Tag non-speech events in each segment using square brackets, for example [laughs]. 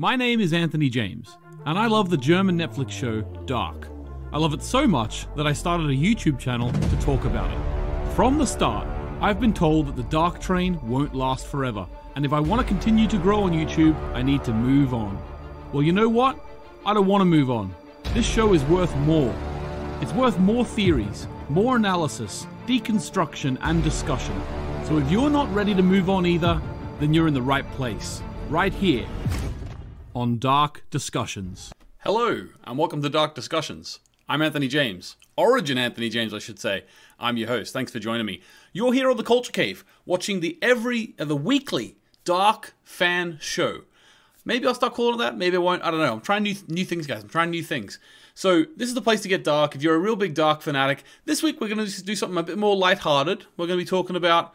My name is Anthony James, and I love the German Netflix show Dark. I love it so much that I started a YouTube channel to talk about it. From the start, I've been told that the Dark train won't last forever, and if I want to continue to grow on YouTube, I need to move on. Well, you know what? I don't want to move on. This show is worth more. It's worth more theories, more analysis, deconstruction, and discussion. So if you're not ready to move on either, then you're in the right place. Right here on Dark Discussions. Hello, and welcome to Dark Discussions. I'm Anthony James. Origin Anthony James, I should say. I'm your host. Thanks for joining me. You're here on the Culture Cave, watching the every uh, the weekly Dark fan show. Maybe I'll start calling it that. Maybe I won't. I don't know. I'm trying new new things, guys. I'm trying new things. So this is the place to get dark. If you're a real big dark fanatic, this week we're going to do something a bit more lighthearted. We're going to be talking about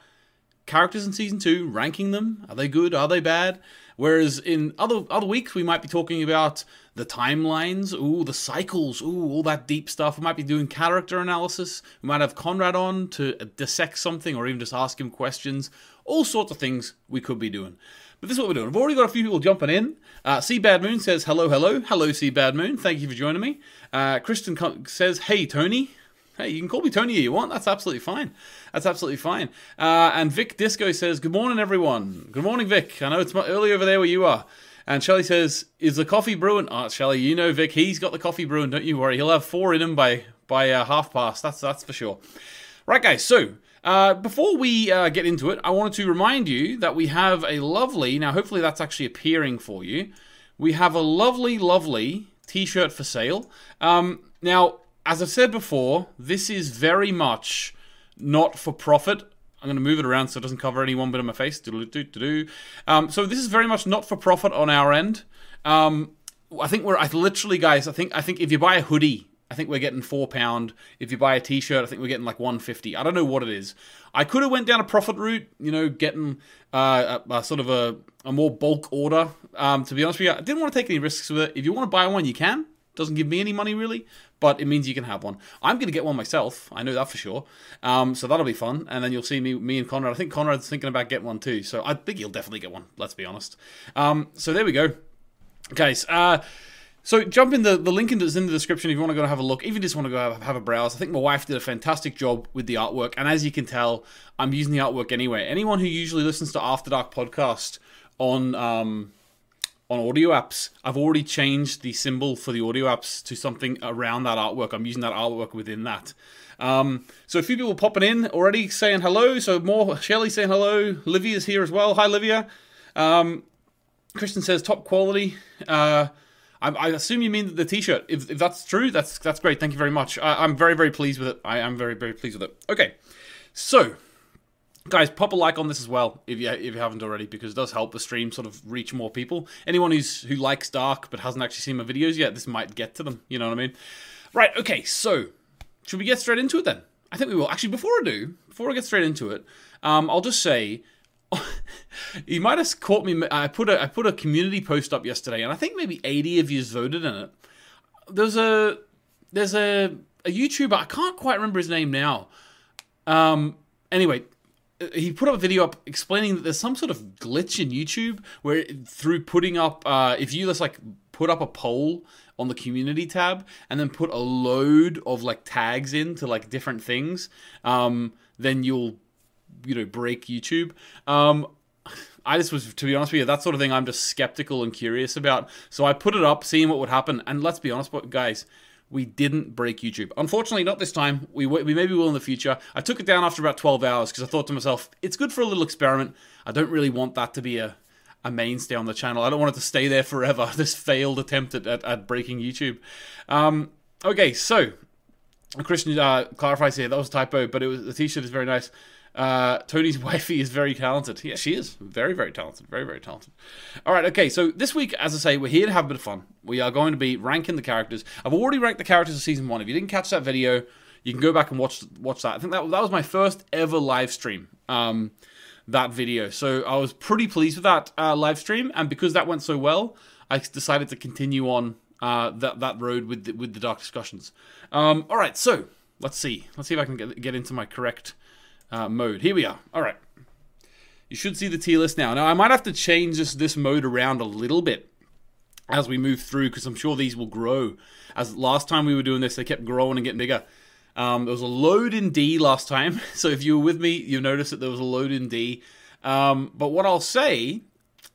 characters in season two, ranking them. Are they good? Are they bad? Whereas in other other weeks we might be talking about the timelines, ooh, the cycles, ooh, all that deep stuff. We might be doing character analysis. We might have Conrad on to dissect something or even just ask him questions. All sorts of things we could be doing. But this is what we're doing. I've already got a few people jumping in. Uh, C Bad Moon says hello, hello, hello, C Bad Moon. Thank you for joining me. Uh, Kristen says, hey Tony. Hey, you can call me Tony if you want. That's absolutely fine. That's absolutely fine. Uh, and Vic Disco says, Good morning, everyone. Good morning, Vic. I know it's early over there where you are. And Shelley says, Is the coffee brewing? Oh, Shelley, you know Vic. He's got the coffee brewing. Don't you worry. He'll have four in him by by uh, half past. That's that's for sure. Right, guys. So uh, before we uh, get into it, I wanted to remind you that we have a lovely. Now, hopefully, that's actually appearing for you. We have a lovely, lovely T-shirt for sale. Um, now as I've said before, this is very much not for profit. I'm going to move it around so it doesn't cover any one bit of my face. Um, so this is very much not for profit on our end. Um, I think we're I literally, guys. I think I think if you buy a hoodie, I think we're getting four pound. If you buy a t-shirt, I think we're getting like one fifty. I don't know what it is. I could have went down a profit route, you know, getting uh, a, a sort of a, a more bulk order. Um, to be honest with you, I didn't want to take any risks with it. If you want to buy one, you can. Doesn't give me any money really, but it means you can have one. I'm going to get one myself. I know that for sure. Um, so that'll be fun. And then you'll see me, me and Conrad. I think Conrad's thinking about getting one too. So I think he'll definitely get one. Let's be honest. Um, so there we go, guys. Uh, so jump in the, the link is in the description if you want to go have a look. If you just want to go have, have a browse, I think my wife did a fantastic job with the artwork. And as you can tell, I'm using the artwork anyway. Anyone who usually listens to After Dark podcast on um, on audio apps, I've already changed the symbol for the audio apps to something around that artwork. I'm using that artwork within that. Um, so a few people popping in already saying hello. So more Shelly saying hello. Livia's here as well. Hi, Livia. Um, Christian says top quality. Uh, I, I, assume you mean the T-shirt. If, if, that's true, that's that's great. Thank you very much. I, I'm very very pleased with it. I am very very pleased with it. Okay, so guys pop a like on this as well if you if you haven't already because it does help the stream sort of reach more people. Anyone who's who likes dark but hasn't actually seen my videos yet this might get to them you know what i mean? Right okay so should we get straight into it then? I think we will. Actually before i do before i get straight into it um, i'll just say [laughs] you might have caught me i put a i put a community post up yesterday and i think maybe 80 of you voted in it. There's a there's a a youtuber i can't quite remember his name now. Um anyway he put up a video up explaining that there's some sort of glitch in YouTube where through putting up uh, if you just like put up a poll on the community tab and then put a load of like tags into like different things, um, then you'll you know break YouTube. Um, I just was, to be honest with you, that sort of thing I'm just skeptical and curious about. So I put it up, seeing what would happen. And let's be honest, guys, we didn't break YouTube. Unfortunately, not this time. We, we maybe will in the future. I took it down after about 12 hours because I thought to myself, it's good for a little experiment. I don't really want that to be a, a mainstay on the channel. I don't want it to stay there forever. [laughs] This failed attempt at, at, at breaking YouTube. Um, okay, so Christian uh, clarifies here that was a typo, but it was the t-shirt is very nice. Uh, Tony's [laughs] wifey is very talented. Yeah, she is very, very talented. Very, very talented. All right, okay. So this week, as I say, we're here to have a bit of fun. We are going to be ranking the characters. I've already ranked the characters of season one. If you didn't catch that video, you can go back and watch watch that. I think that that was my first ever live stream. Um, that video. So I was pretty pleased with that uh, live stream, and because that went so well, I decided to continue on uh, that that road with the, with the dark discussions. Um, all right, so let's see. Let's see if I can get get into my correct uh, mode. Here we are. All right. You should see the tier list now. Now, I might have to change this, this mode around a little bit as we move through because I'm sure these will grow. As last time we were doing this, they kept growing and getting bigger. Um, there was a load in D last time, [laughs] so if you were with me, you noticed that there was a load in D. Um, but what I'll say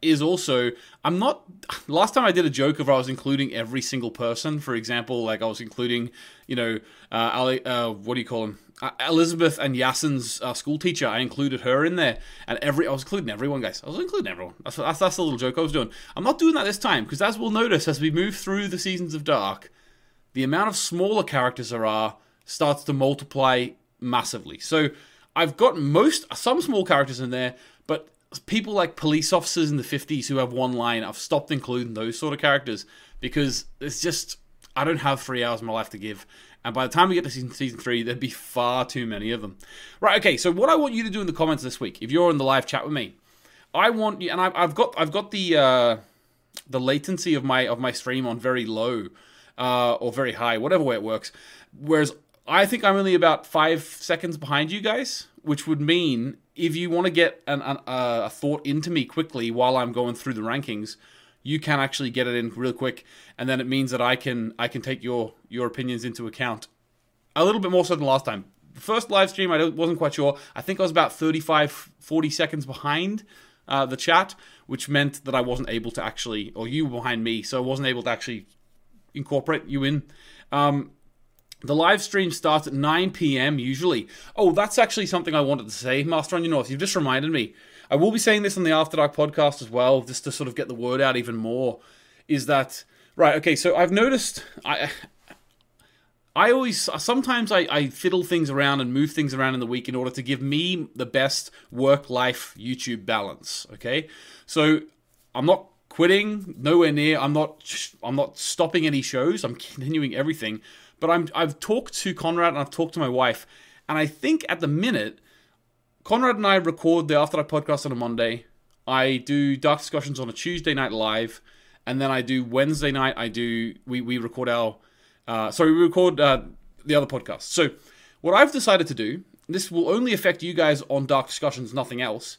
is also I'm not. [sighs] Last time I did a joke of I was including every single person. For example, like I was including, you know, uh, Ali, uh, what do you call him? Uh, Elisabeth and Yasin's uh, school teacher. I included her in there, and every I was including everyone, guys. I was including everyone. That's that's, that's the little joke I was doing. I'm not doing that this time because, as we'll notice as we move through the seasons of Dark, the amount of smaller characters there are starts to multiply massively. So I've got most some small characters in there, but people like police officers in the 50s who have one line, I've stopped including those sort of characters because it's just I don't have three hours of my life to give. And by the time we get to season, season three, there'd be far too many of them. Right, okay, so what I want you to do in the comments this week, if you're in the live chat with me, I want you, and I've, I've got I've got the uh, the latency of my of my stream on very low uh, or very high, whatever way it works. Whereas I think I'm only about five seconds behind you guys, which would mean if you want to get an, an, uh, a thought into me quickly while I'm going through the rankings, you can actually get it in real quick, and then it means that I can I can take your your opinions into account a little bit more so than last time. The first live stream, I wasn't quite sure. I think I was about 35, 40 seconds behind uh, the chat, which meant that I wasn't able to actually, or you were behind me, so I wasn't able to actually incorporate you in. Um, the live stream starts at 9 p.m. usually. Oh, that's actually something I wanted to say, Master on Your North. You've just reminded me. I will be saying this on the After Dark podcast as well, just to sort of get the word out even more. Is that right? Okay, so I've noticed I. I always sometimes I, I fiddle things around and move things around in the week in order to give me the best work life YouTube balance. Okay, so I'm not quitting, nowhere near. I'm not I'm not stopping any shows. I'm continuing everything. But I'm I've talked to Conrad and I've talked to my wife, and I think at the minute, Conrad and I record the After Dark podcast on a Monday. I do dark discussions on a Tuesday night live, and then I do Wednesday night. I do we we record our uh, sorry we record uh, the other podcast. So what I've decided to do, this will only affect you guys on dark discussions, nothing else.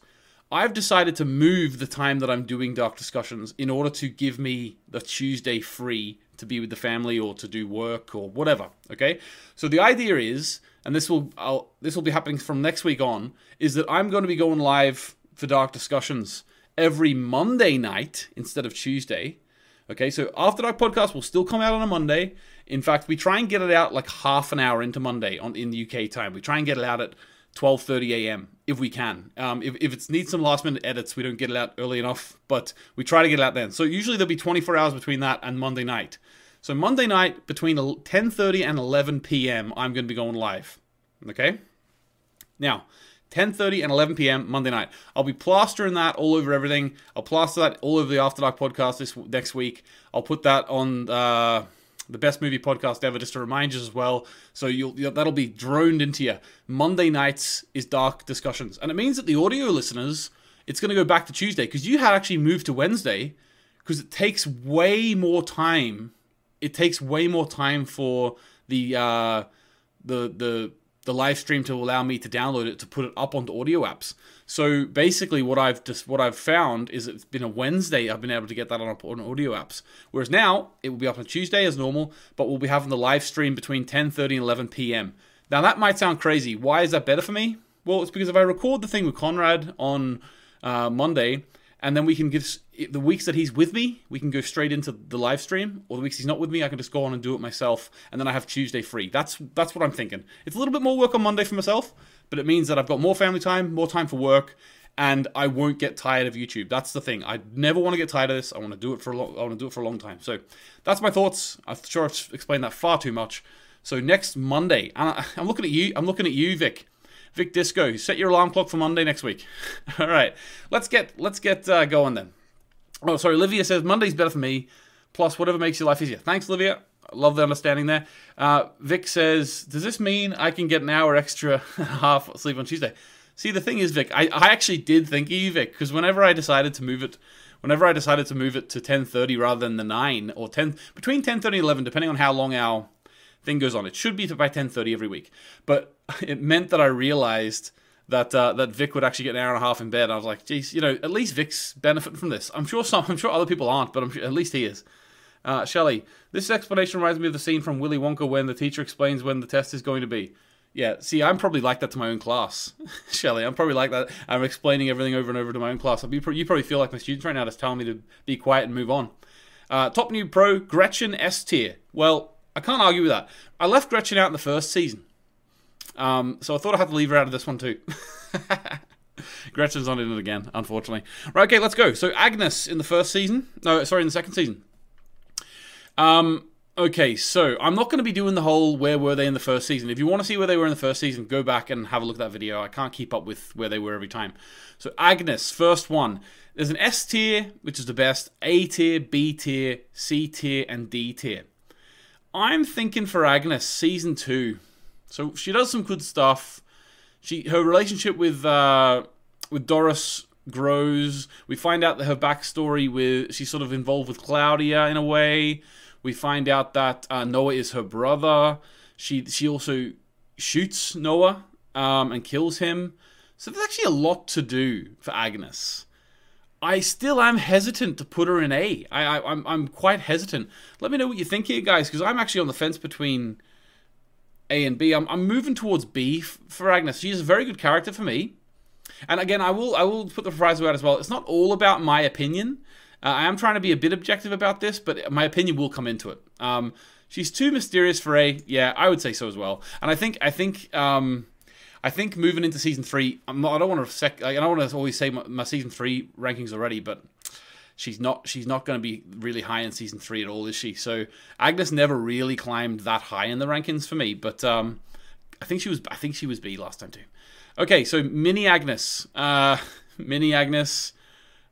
I've decided to move the time that I'm doing dark discussions in order to give me the Tuesday free to be with the family or to do work or whatever. Okay, so the idea is, and this will I'll, this will be happening from next week on, is that I'm going to be going live for dark discussions every Monday night instead of Tuesday. Okay, so After Dark podcast will still come out on a Monday. In fact, we try and get it out like half an hour into Monday on in the UK time. We try and get it out at 12:30 a.m. if we can. Um, if, if it needs some last minute edits, we don't get it out early enough, but we try to get it out then. So usually there'll be 24 hours between that and Monday night. So Monday night between 10:30 and 11 p.m. I'm going to be going live. Okay? Now, 10:30 and 11 p.m. Monday night. I'll be plastering that all over everything. I'll plaster that all over the After Dark podcast this next week. I'll put that on uh, the best movie podcast ever, just to remind you as well. So you'll, you'll, that'll be droned into you. Monday nights is dark discussions, and it means that the audio listeners, it's going to go back to Tuesday because you had actually moved to Wednesday because it takes way more time. It takes way more time for the uh, the the the live stream to allow me to download it to put it up onto audio apps. So basically, what I've just what I've found is it's been a Wednesday I've been able to get that on, on audio apps. Whereas now it will be up on Tuesday as normal, but we'll be having the live stream between 10:30 and 11 p.m. Now that might sound crazy. Why is that better for me? Well, it's because if I record the thing with Conrad on uh, Monday, and then we can give the weeks that he's with me, we can go straight into the live stream, or the weeks he's not with me, I can just go on and do it myself, and then I have Tuesday free. That's that's what I'm thinking. It's a little bit more work on Monday for myself, but it means that I've got more family time, more time for work, and I won't get tired of YouTube. That's the thing. I never want to get tired of this. I want to do it for a long, I want to do it for a long time. So that's my thoughts. I'm sure I've explained that far too much. So next Monday, I'm looking at you. I'm looking at you, Vic. Vic Disco, set your alarm clock for Monday next week. [laughs] All right, let's get let's get uh, going then. Oh, sorry, Olivia says Monday's better for me. Plus, whatever makes your life easier. Thanks, Olivia. Love the understanding there. Uh, Vic says, does this mean I can get an hour extra [laughs] half sleep on Tuesday? See, the thing is, Vic, I, I actually did think of you, Vic, because whenever I decided to move it, whenever I decided to move it to 10:30 rather than the nine or 10 between 10:30 and 11, depending on how long our thing goes on, it should be by 10:30 every week. But [laughs] it meant that I realized that uh, that Vic would actually get an hour and a half in bed. I was like, geez, you know, at least Vic's benefiting from this. I'm sure some, I'm sure other people aren't, but I'm sure at least he is. Uh, Shelley, this explanation reminds me of the scene from Willy Wonka when the teacher explains when the test is going to be. Yeah, see, I'm probably like that to my own class, [laughs] Shelley. I'm probably like that. I'm explaining everything over and over to my own class. You probably feel like my students right now just telling me to be quiet and move on. Uh, top new pro, Gretchen S tier. Well, I can't argue with that. I left Gretchen out in the first season. Um, so I thought I had to leave her out of this one too. [laughs] Gretchen's not in it again, unfortunately. Right, okay, let's go. So Agnes in the first season. No, sorry, in the second season. Um, okay, so I'm not going to be doing the whole where were they in the first season. If you want to see where they were in the first season, go back and have a look at that video. I can't keep up with where they were every time. So Agnes, first one. There's an S tier, which is the best, A tier, B tier, C tier, and D tier. I'm thinking for Agnes, season two. So she does some good stuff. She her relationship with uh, with Doris grows. We find out that her backstory with she's sort of involved with Claudia in a way. We find out that uh, Noah is her brother. She she also shoots Noah um, and kills him. So there's actually a lot to do for Agnes. I still am hesitant to put her in A. I, I I'm I'm quite hesitant. Let me know what you think here, guys, because I'm actually on the fence between A and B. I'm I'm moving towards B for Agnes. She's a very good character for me. And again, I will I will put the fries out as well. It's not all about my opinion. Uh, I am trying to be a bit objective about this, but my opinion will come into it. Um, she's too mysterious for A. Yeah, I would say so as well. And I think I think um, I think moving into season three, I'm not. I don't want to sec. I don't want to always say my, my season three rankings already, but she's not. She's not going to be really high in season three at all, is she? So Agnes never really climbed that high in the rankings for me, but um, I think she was. I think she was B last time too. Okay, so Mini Agnes. Uh, [laughs] Mini Agnes.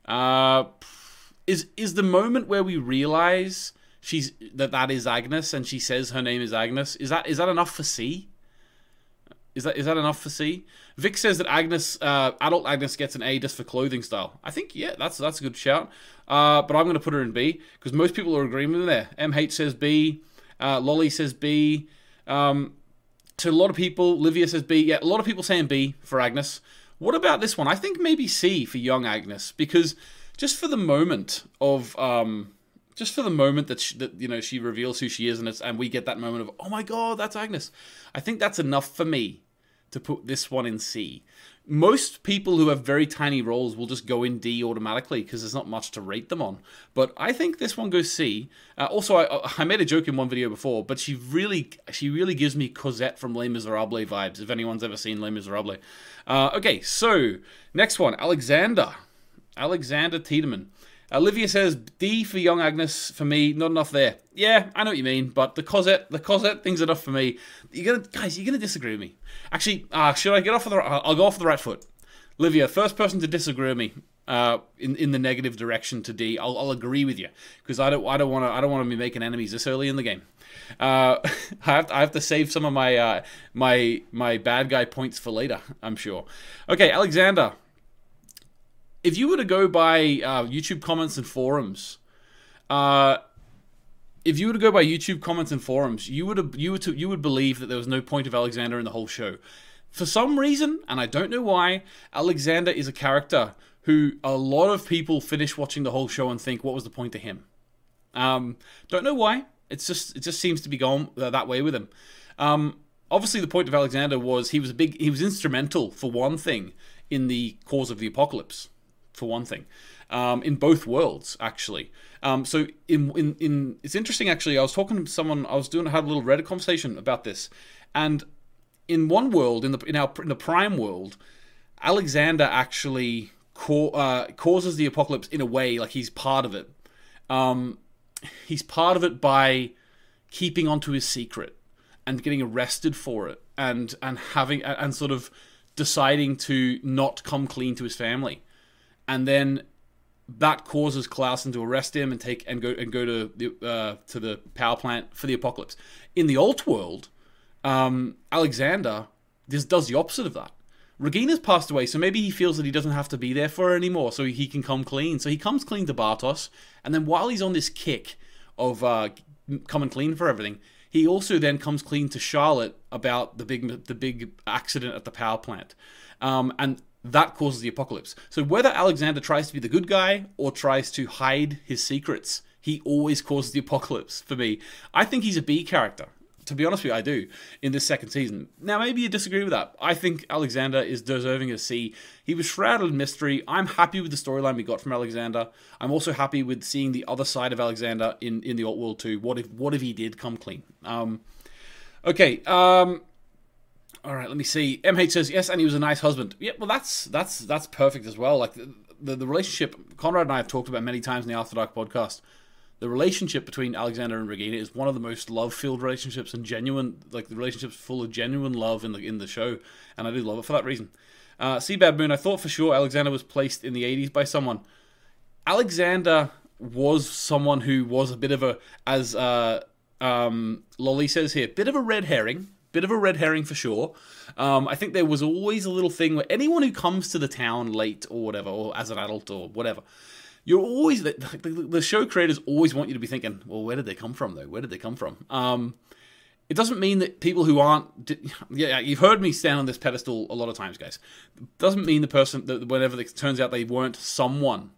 Uh, is is the moment where we realize she's that that is Agnes and she says her name is Agnes. Is that is that enough for C? Is that is that enough for C? Vic says that Agnes, uh, adult Agnes, gets an A just for clothing style. I think yeah, that's that's a good shout. Uh, but I'm going to put her in B because most people are agreeing with me there. MH says B. Uh, Lolly says B. Um, to a lot of people, Livia says B. Yeah, a lot of people saying B for Agnes. What about this one? I think maybe C for young Agnes because just for the moment of um, just for the moment that she, that you know she reveals who she is and and we get that moment of oh my god that's Agnes. I think that's enough for me to put this one in C. Most people who have very tiny roles will just go in D automatically because there's not much to rate them on. But I think this one goes C. Uh, also, I, I made a joke in one video before, but she really she really gives me Cosette from Les Miserables vibes. If anyone's ever seen Les Miserables. Uh, okay, so next one, Alexander. Alexander Tiedemann. Olivia says D for young Agnes for me, not enough there. Yeah, I know what you mean, but the Cosette, the Cosette thing's enough for me. You're gonna, guys, you're gonna disagree with me. Actually, uh, should I get off of the? I'll go off of the right foot. Olivia, first person to disagree with me uh, in in the negative direction to D. I'll, I'll agree with you because I don't I don't want to I don't want to be making enemies this early in the game. Uh, [laughs] I have to, I have to save some of my uh, my my bad guy points for later. I'm sure. Okay, Alexander if you were to go by uh, YouTube comments and forums, uh, if you were to go by YouTube comments and forums, you would you would you would believe that there was no point of Alexander in the whole show. For some reason, and I don't know why, Alexander is a character who a lot of people finish watching the whole show and think, "What was the point to him?" Um, don't know why. It's just it just seems to be going that way with him. Um, obviously, the point of Alexander was he was a big he was instrumental for one thing in the cause of the apocalypse for one thing, um, in both worlds actually. Um, so in, in in it's interesting actually. I was talking to someone. I was doing I had a little Reddit conversation about this, and in one world, in the in our in the Prime world, Alexander actually uh, causes the apocalypse in a way like he's part of it. Um, he's part of it by keeping onto his secret and getting arrested for it and and having and sort of deciding to not come clean to his family and then that causes Clausen to arrest him and take and go and go to the uh, to the power plant for the apocalypse. In the alt world, um, Alexander this does the opposite of that. Regina's passed away, so maybe he feels that he doesn't have to be there for her anymore, so he can come clean. So he comes clean to Bartos, and then while he's on this kick of uh, coming clean for everything, he also then comes clean to Charlotte about the big the big accident at the power plant. Um, and that causes the apocalypse. So whether Alexander tries to be the good guy or tries to hide his secrets, he always causes the apocalypse for me. I think he's a B character. To be honest with you, I do in this second season. Now, maybe you disagree with that. I think Alexander is deserving of C. He was shrouded in mystery. I'm happy with the storyline we got from Alexander. I'm also happy with seeing the other side of Alexander in, in the Alt World too. What if what if he did come clean? Um, okay. Um, all right, let me see. MH says yes, and he was a nice husband. Yeah, well, that's that's that's perfect as well. Like the, the, the relationship Conrad and I have talked about many times in the After Dark podcast. The relationship between Alexander and Regina is one of the most love-filled relationships and genuine, like the relationships full of genuine love in the in the show, and I do love it for that reason. Uh, Seabad Moon, I thought for sure Alexander was placed in the '80s by someone. Alexander was someone who was a bit of a, as uh, um, Lolly says here, bit of a red herring bit of a red herring for sure. Um, I think there was always a little thing where anyone who comes to the town late or whatever, or as an adult or whatever, you're always the, the, the show creators always want you to be thinking, well, where did they come from though? Where did they come from? Um, it doesn't mean that people who aren't yeah you've heard me stand on this pedestal a lot of times guys it doesn't mean the person that whenever it turns out they weren't someone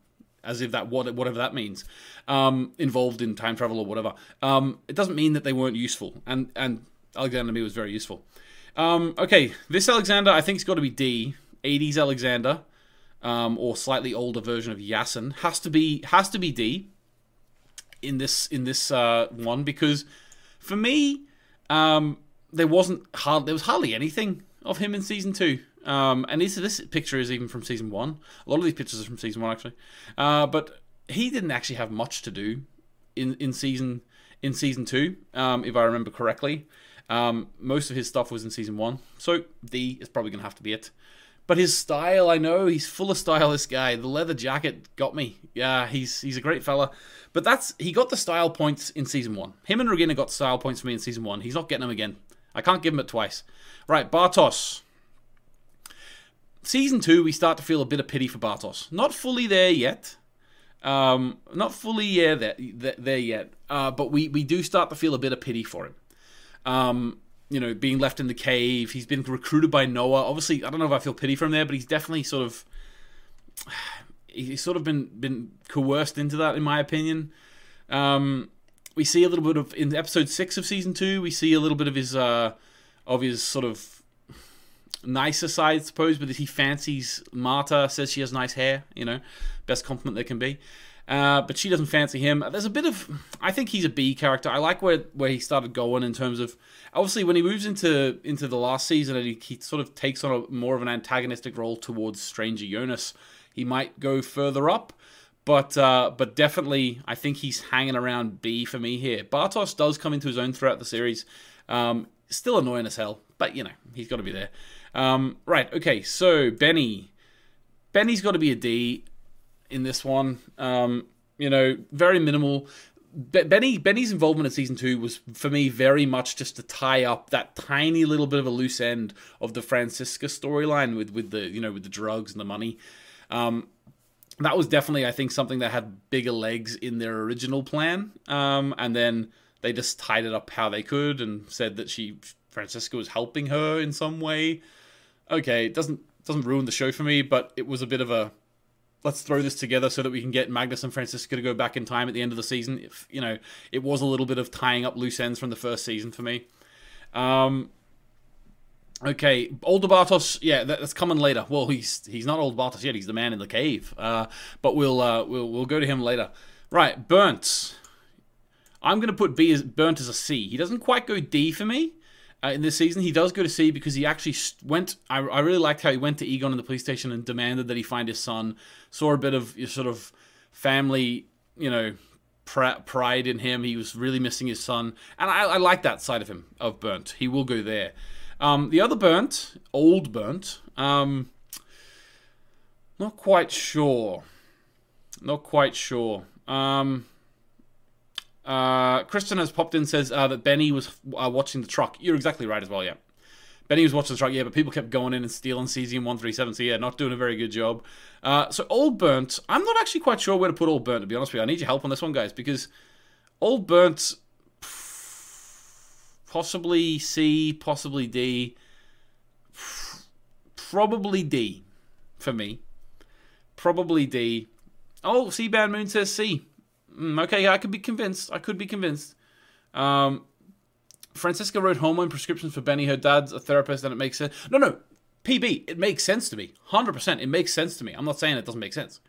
as if that whatever that means um, involved in time travel or whatever um, it doesn't mean that they weren't useful and and Alexander me was very useful. Um, okay, this Alexander I think it's got to be D. 80s Alexander, um, or slightly older version of Yasin has to be has to be D. In this in this uh, one because for me um, there wasn't hard there was hardly anything of him in season two. Um, and this this picture is even from season one. A lot of these pictures are from season one actually, uh, but he didn't actually have much to do in in season in season two, um, if I remember correctly. Um, most of his stuff was in season one, so D is probably gonna have to be it. But his style, I know he's full of style. This guy, the leather jacket got me. Yeah, he's he's a great fella. But that's he got the style points in season one. Him and Regina got style points for me in season one. He's not getting them again. I can't give him it twice. Right, Bartos. Season two, we start to feel a bit of pity for Bartos. Not fully there yet. Um, not fully yeah there, there yet. Uh, but we we do start to feel a bit of pity for him. Um, you know, being left in the cave. He's been recruited by Noah. Obviously, I don't know if I feel pity for him there, but he's definitely sort of [sighs] he's sort of been been coerced into that, in my opinion. Um, we see a little bit of in episode six of season two. We see a little bit of his uh, of his sort of nicer side, I suppose. But he fancies Marta. Says she has nice hair. You know, best compliment there can be. Uh, but she doesn't fancy him. There's a bit of, I think he's a B character. I like where where he started going in terms of, obviously when he moves into into the last season and he, he sort of takes on a more of an antagonistic role towards Stranger Jonas, he might go further up. But uh, but definitely, I think he's hanging around B for me here. Bartos does come into his own throughout the series. Um, still annoying as hell, but you know he's got to be there. Um, right, okay. So Benni, Benni's got to be a D in this one. Um, you know, very minimal. Benni Benni's involvement in season two was for me very much just to tie up that tiny little bit of a loose end of the Franziska storyline with with the you know with the drugs and the money. Um, that was definitely I think something that had bigger legs in their original plan, um, and then they just tied it up how they could and said that she Franziska was helping her in some way. Okay, it doesn't doesn't ruin the show for me, but it was a bit of a let's throw this together so that we can get Magnus and Franziska to go back in time at the end of the season. If you know, it was a little bit of tying up loose ends from the first season for me. Um, okay, older Bartos, yeah, that's coming later. Well, he's he's not old Bartos yet. He's the man in the cave. Uh, but we'll uh, we'll we'll go to him later. Right, Bernd. I'm to put B as Bernd as a C. He doesn't quite go D for me uh, in this season. He does go to C because he actually went. I, I really liked how he went to Egon in the police station and demanded that he find his son. Saw a bit of sort of family, you know, pr- pride in him. He was really missing his son, and I, I like that side of him of Bernd. He will go there. Um, the other Bernd, old Bernd, um, not quite sure. Not quite sure. Um, uh, Kristen has popped in says uh, that Benni was uh, watching the truck. You're exactly right as well, yeah. Benni was watching the truck, yeah, but people kept going in and stealing cesium 137, so yeah, not doing a very good job. Uh, so Old Bernd, I'm not actually quite sure where to put Old Bernd, to be honest with you. I need your help on this one, guys, because Old Bernd, possibly C, possibly D, probably D for me. Probably D. Oh, Seabound Moon says C. mm, okay, I could be convinced. I could be convinced. Um, Franziska wrote hormone prescriptions for Benni. Her dad's a therapist, and it makes sense. No, no, PB. It makes sense to me. Hundred percent. It makes sense to me. I'm not saying it doesn't make sense.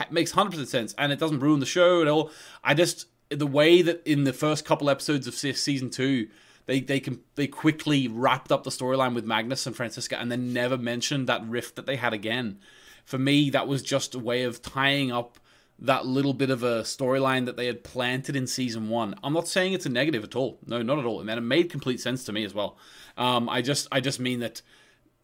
It makes hundred percent sense, and it doesn't ruin the show at all. I just the way that in the first couple episodes of season two, they they can they quickly wrapped up the storyline with Magnus and Franziska, and then never mentioned that rift that they had again. For me, that was just a way of tying up that little bit of a storyline that they had planted in season one. I'm not saying it's a negative at all. No, not at all. And it made complete sense to me as well. Um, I just I just mean that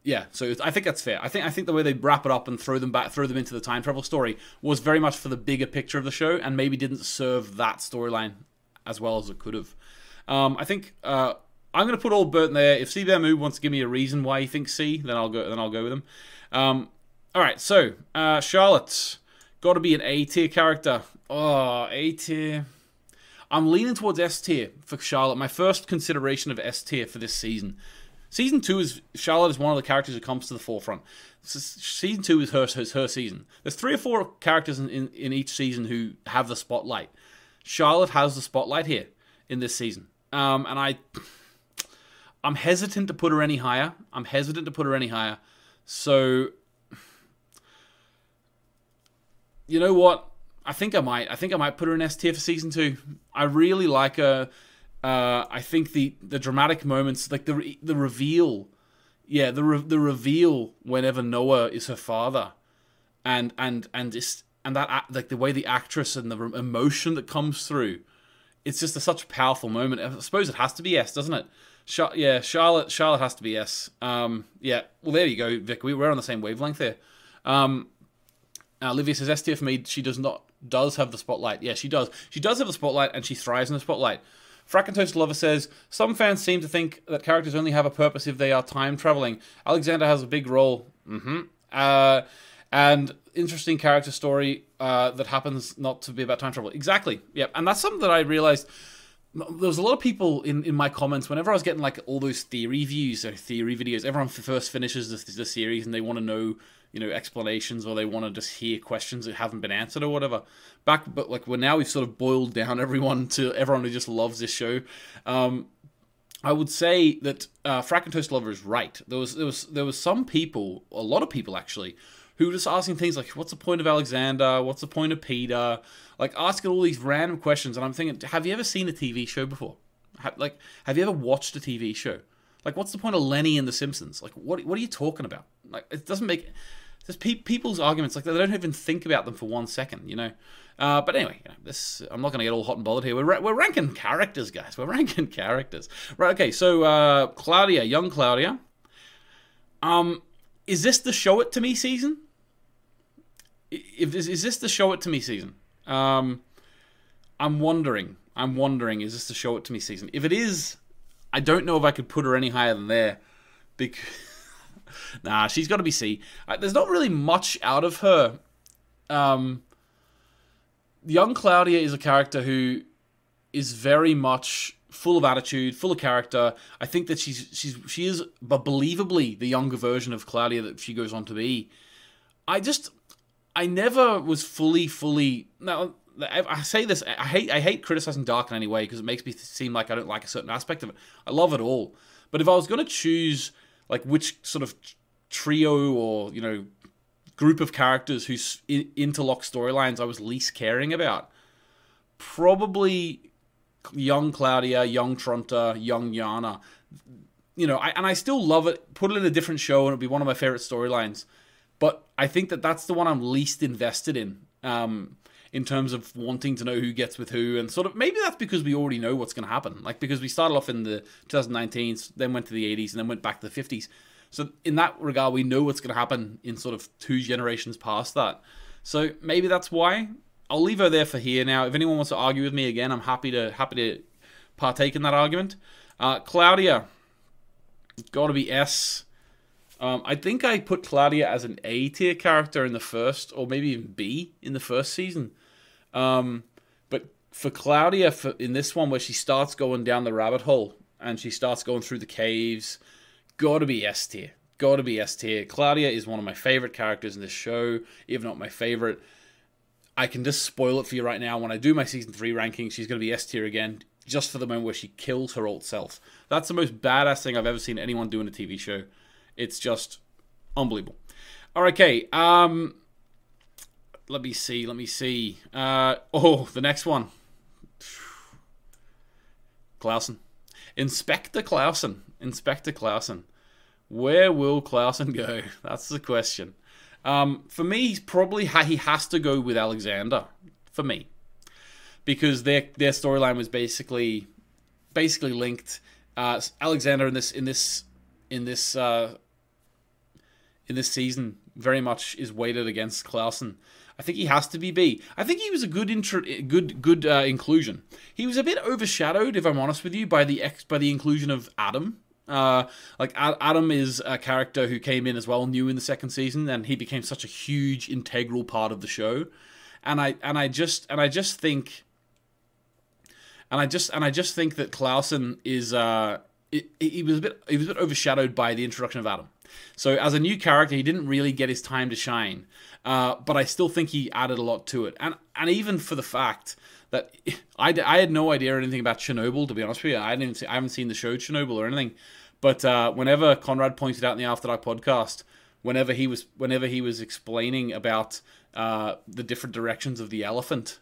yeah, so I think that's fair. I think I think the way they wrap it up and throw them back, throw them into the time travel story was very much for the bigger picture of the show, and maybe didn't serve that storyline as well as it could have. Um, I think uh, I'm going to put all Bert in there. If CBMU wants to give me a reason why he thinks C, then I'll go. Then I'll go with him. Um, all right, so uh, Charlotte got to be an A tier character. Oh, A tier. I'm leaning towards S tier for Charlotte. My first consideration of S tier for this season. Season two is Charlotte is one of the characters who comes to the forefront. Season two is her is her season. There's three or four characters in, in, in each season who have the spotlight. Charlotte has the spotlight here in this season, um, and I I'm hesitant to put her any higher. I'm hesitant to put her any higher. So you know what? I think I might. I think I might put her in S tier for season two. I really like her. Uh, I think the the dramatic moments, like the the reveal, yeah, the re- the reveal whenever Noah is her father, and and and just and that like the way the actress and the emotion that comes through, it's just a, such a powerful moment. I suppose it has to be S, doesn't it? Char- yeah, Charlotte Charlotte has to be S. Um, yeah, well there you go, Vic. We, we're on the same wavelength there. Um, Olivia says STF me. She does not does have the spotlight. Yeah, she does. She does have the spotlight, and she thrives in the spotlight. Frackentoast Lover says, Some fans seem to think that characters only have a purpose if they are time traveling. Alexander has a big role. Mm-hmm. Uh, and interesting character story uh, that happens not to be about time travel. Exactly. Yep. And that's something that I realized. There was a lot of people in, in my comments whenever I was getting like all those theory views or theory videos. Everyone first finishes the, the series and they want to know you know explanations or they want to just hear questions that haven't been answered or whatever back but like we're now we've sort of boiled down [laughs] everyone to everyone who just loves this show um I would say that uh, Frackentoast Lover is right. There was there was there was some people, a lot of people actually, who were just asking things like, "What's the point of Alexander? What's the point of Peter?" Like asking all these random questions, and I'm thinking, have you ever seen a TV show before? like, have you ever watched a TV show? Like, what's the point of Lenny and The Simpsons? Like, what what are you talking about? Like, it doesn't make there's pe- people's arguments like they don't even think about them for one second, you know. Uh, but anyway, you know, this I'm not going to get all hot and bothered here. We're, ra- we're ranking characters, guys. We're [laughs] ranking characters. Right? Okay. So uh, Claudia, young Claudia. Um, is this the show it to me season? If is this the show it to me season? Um, I'm wondering. I'm wondering. Is this the show it to me season? If it is, I don't know if I could put her any higher than there, because nah, she's got to be C. Uh, there's not really much out of her. Um, young Claudia is a character who is very much full of attitude, full of character. I think that she's she's she is but believably the younger version of Claudia that she goes on to be. I just I never was fully fully now I say this I hate I hate criticizing Dark in any way because it makes me seem like I don't like a certain aspect of it. I love it all. But if I was going to choose like which sort of trio or you know group of characters whose interlock storylines I was least caring about. Probably young Claudia, young Tronte, young Jana. You know, I, and I still love it. Put it in a different show, and it'll be one of my favorite storylines. But I think that that's the one I'm least invested in. Um, in terms of wanting to know who gets with who, and sort of maybe that's because we already know what's going to happen. Like because we started off in the 2019s, then went to the 80s, and then went back to the 50s. So in that regard, we know what's going to happen in sort of two generations past that. So maybe that's why. I'll leave her there for here now. If anyone wants to argue with me again, I'm happy to happy to partake in that argument. Uh, Claudia, got to be S. Um, I think I put Claudia as an A tier character in the first, or maybe even B in the first season. Um, but for Claudia, for, in this one where she starts going down the rabbit hole and she starts going through the caves, gotta be S tier. Gotta be S tier. Claudia is one of my favorite characters in this show, if not my favorite. I can just spoil it for you right now. When I do my season three ranking, she's to be S tier again, just for the moment where she kills her old self. That's the most badass thing I've ever seen anyone do in a TV show. It's just unbelievable. All right, okay. Um, let me see. Let me see. Uh, oh, the next one. Clausen. Inspector Clausen. Inspector Clausen. Where will Clausen go? [laughs] That's the question. Um, for me, he's probably ha- he has to go with Alexander. For me, because their their storyline was basically basically linked. Uh, Alexander in this in this in this uh, in this season very much is weighted against Clausen. I think he has to be B. I think he was a good intro, good good uh, inclusion. He was a bit overshadowed, if I'm honest with you, by the ex, by the inclusion of Adam. Uh, like Adam is a character who came in as well, new in the second season, and he became such a huge integral part of the show. And I and I just and I just think, and I just and I just think that Clausen is uh, he was a bit he was a bit overshadowed by the introduction of Adam. So as a new character, he didn't really get his time to shine. Uh, but I still think he added a lot to it, and and even for the fact that I, I had no idea anything about Chernobyl. To be honest with you, I didn't see, I haven't seen the show Chernobyl or anything. But uh, whenever Conrad pointed out in the After Dark podcast, whenever he was whenever he was explaining about uh, the different directions of the elephant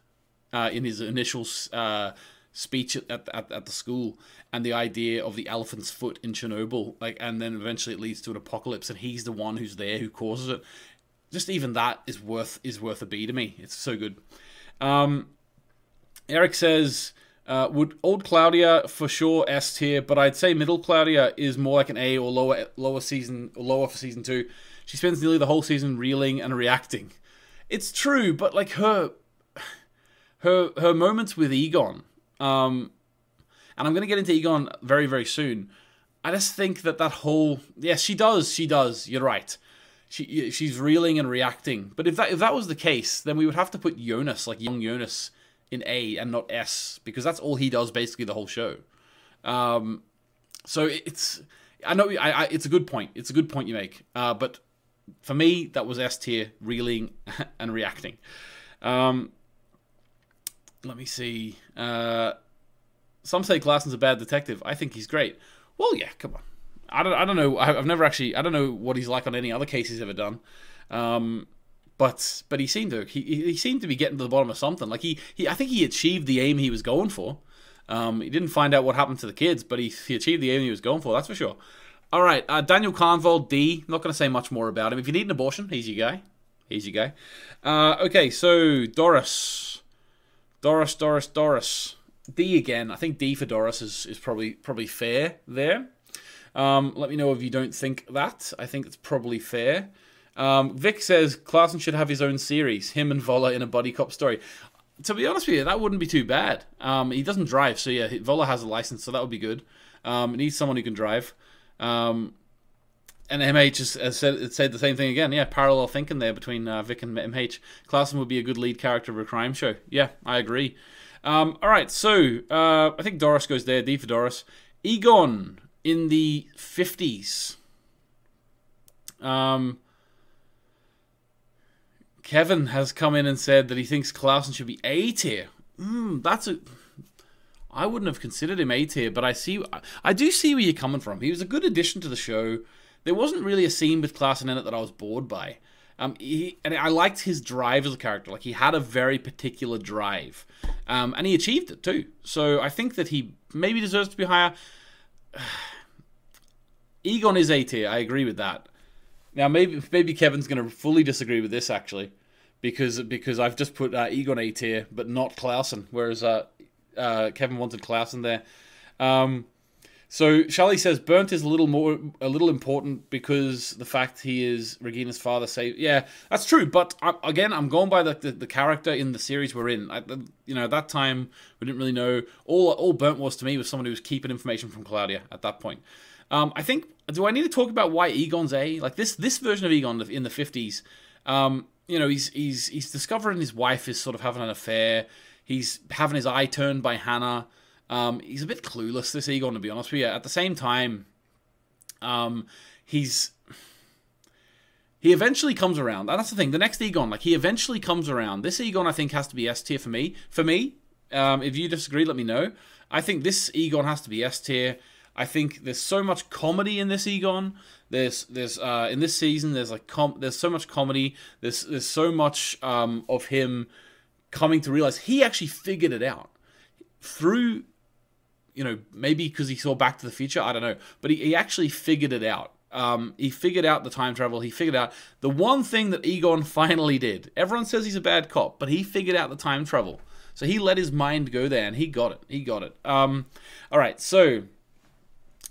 uh, in his initial uh, speech at, at, at the school and the idea of the elephant's foot in Chernobyl, like, and then eventually it leads to an apocalypse, and he's the one who's there who causes it just even that is worth is worth a B to me. It's so good. Um, Eric says, uh, would old Claudia for sure S tier, but I'd say middle Claudia is more like an A or lower lower season or lower for season two. She spends nearly the whole season reeling and reacting. It's true, but like her her her moments with Egon, um, and I'm gonna get into Egon very very soon. I just think that that whole yes, she does, she does. You're right she she's reeling and reacting. But if that if that was the case, then we would have to put Jonas, like young Jonas, in A and not S, because that's all he does basically the whole show. Um, so it's I know I, I, it's a good point. It's a good point you make. Uh, but for me, that was S tier, reeling [laughs] and reacting. Um, let me see. Uh, some say Clausen's a bad detective. I think he's great. Well, yeah, come on. I don't, I don't know. I've never actually. I don't know what he's like on any other case he's ever done. Um, but but he seemed to he, he seemed to be getting to the bottom of something. Like he, he I think he achieved the aim he was going for. Um, he didn't find out what happened to the kids, but he, he achieved the aim he was going for. That's for sure. All right, uh, Daniel Kahnwald D. Not going to say much more about him. If you need an abortion, he's your guy. He's your guy. Uh, okay, so Doris, Doris, Doris, Doris. D again. I think D for Doris is, is probably probably fair there. Um, let me know if you don't think that. I think it's probably fair. Um, Vic says Clausen should have his own series, him and Wöller in a buddy cop story. To be honest with you, that wouldn't be too bad. Um, he doesn't drive, so yeah, Wöller has a license, so that would be good. Um, needs someone who can drive. Um, and MH has said, said the same thing again. Yeah, parallel thinking there between uh, Vic and MH. Clausen would be a good lead character of a crime show. Yeah, I agree. Um, all right, so uh, I think Doris goes there. D for Doris. Egon in the 50s. Um, Kevin has come in and said that he thinks Clausen should be A tier. Mm, that's a. I wouldn't have considered him A tier, but I see. I do see where you're coming from. He was a good addition to the show. There wasn't really a scene with Clausen in it that I was bored by. Um, he, and I liked his drive as a character. Like he had a very particular drive, um, and he achieved it too. So I think that he maybe deserves to be higher. [sighs] Egon is A tier. I agree with that. Now maybe maybe Kevin's going to fully disagree with this actually, because because I've just put uh, Egon A tier, but not Clausen, whereas uh, uh, Kevin wanted Clausen there. Um, so Charlie says Bernd is a little more a little important because the fact he is Regina's father. Say yeah, that's true. But I, again, I'm going by the, the, the character in the series we're in. I, you know, at that time we didn't really know. All all Bernd was to me was someone who was keeping information from Claudia at that point. Um, I think. Do I need to talk about why Egon's A? Like this this version of Egon in the fifties. Um, you know, he's he's he's discovering his wife is sort of having an affair. He's having his eye turned by Hannah. Um, he's a bit clueless, this Egon, to be honest with you. At the same time, um, he's he eventually comes around. And that's the thing. The next Egon, like he eventually comes around. This Egon, I think, has to be S tier for me. For me, um, if you disagree, let me know. I think this Egon has to be S tier. I think there's so much comedy in this Egon. There's there's uh, in this season there's like com- there's so much comedy. There's there's so much um, of him coming to realize he actually figured it out through you know maybe because he saw Back to the Future. I don't know, but he, he actually figured it out. Um, he figured out the time travel. He figured out the one thing that Egon [laughs] finally did. Everyone says he's a bad cop, but he figured out the time travel. So he let his mind go there, and he got it. He got it. Um, all right, so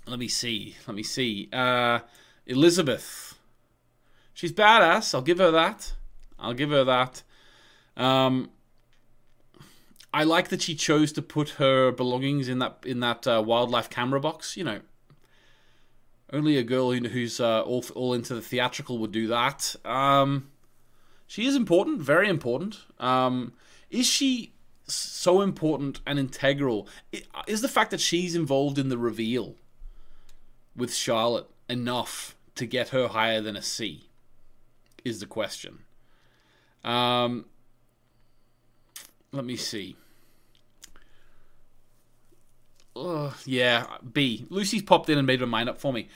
let me see. Let me see. Uh, Elisabeth. She's badass. I'll give her that. I'll give her that. Um, I like that she chose to put her belongings in that in that uh, wildlife camera box. You know, only a girl who's uh, all all into the theatrical would do that. Um, she is important, very important. Um, is she so important and integral? Is the fact that she's involved in the reveal with Charlotte enough to get her higher than a C? Is the question. Um, let me see. Uh, yeah, B. Lucy's popped in and made her mind up for me.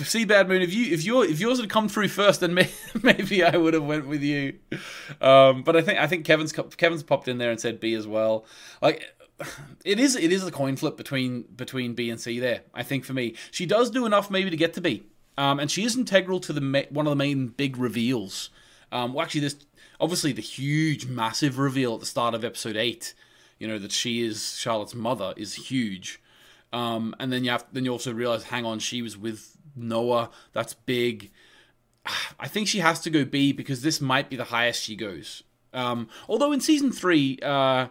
See, Bad Moon, if you if your if yours had come through first, then may, [laughs] maybe I would have went with you. Um, but I think I think Kevin's Kevin's popped in there and said B as well. Like it is it is a coin flip between between B and C there. I think for me, she does do enough maybe to get to B, um, and she is integral to the one of the main big reveals. Um, well, actually, this obviously the huge, massive reveal at the start of episode eight. You know that she is Charlotte's mother is huge, um, and then you have then you also realize, hang on, she was with Noah. That's big. [sighs] I think she has to go B because this might be the highest she goes. Um, although in season three, uh,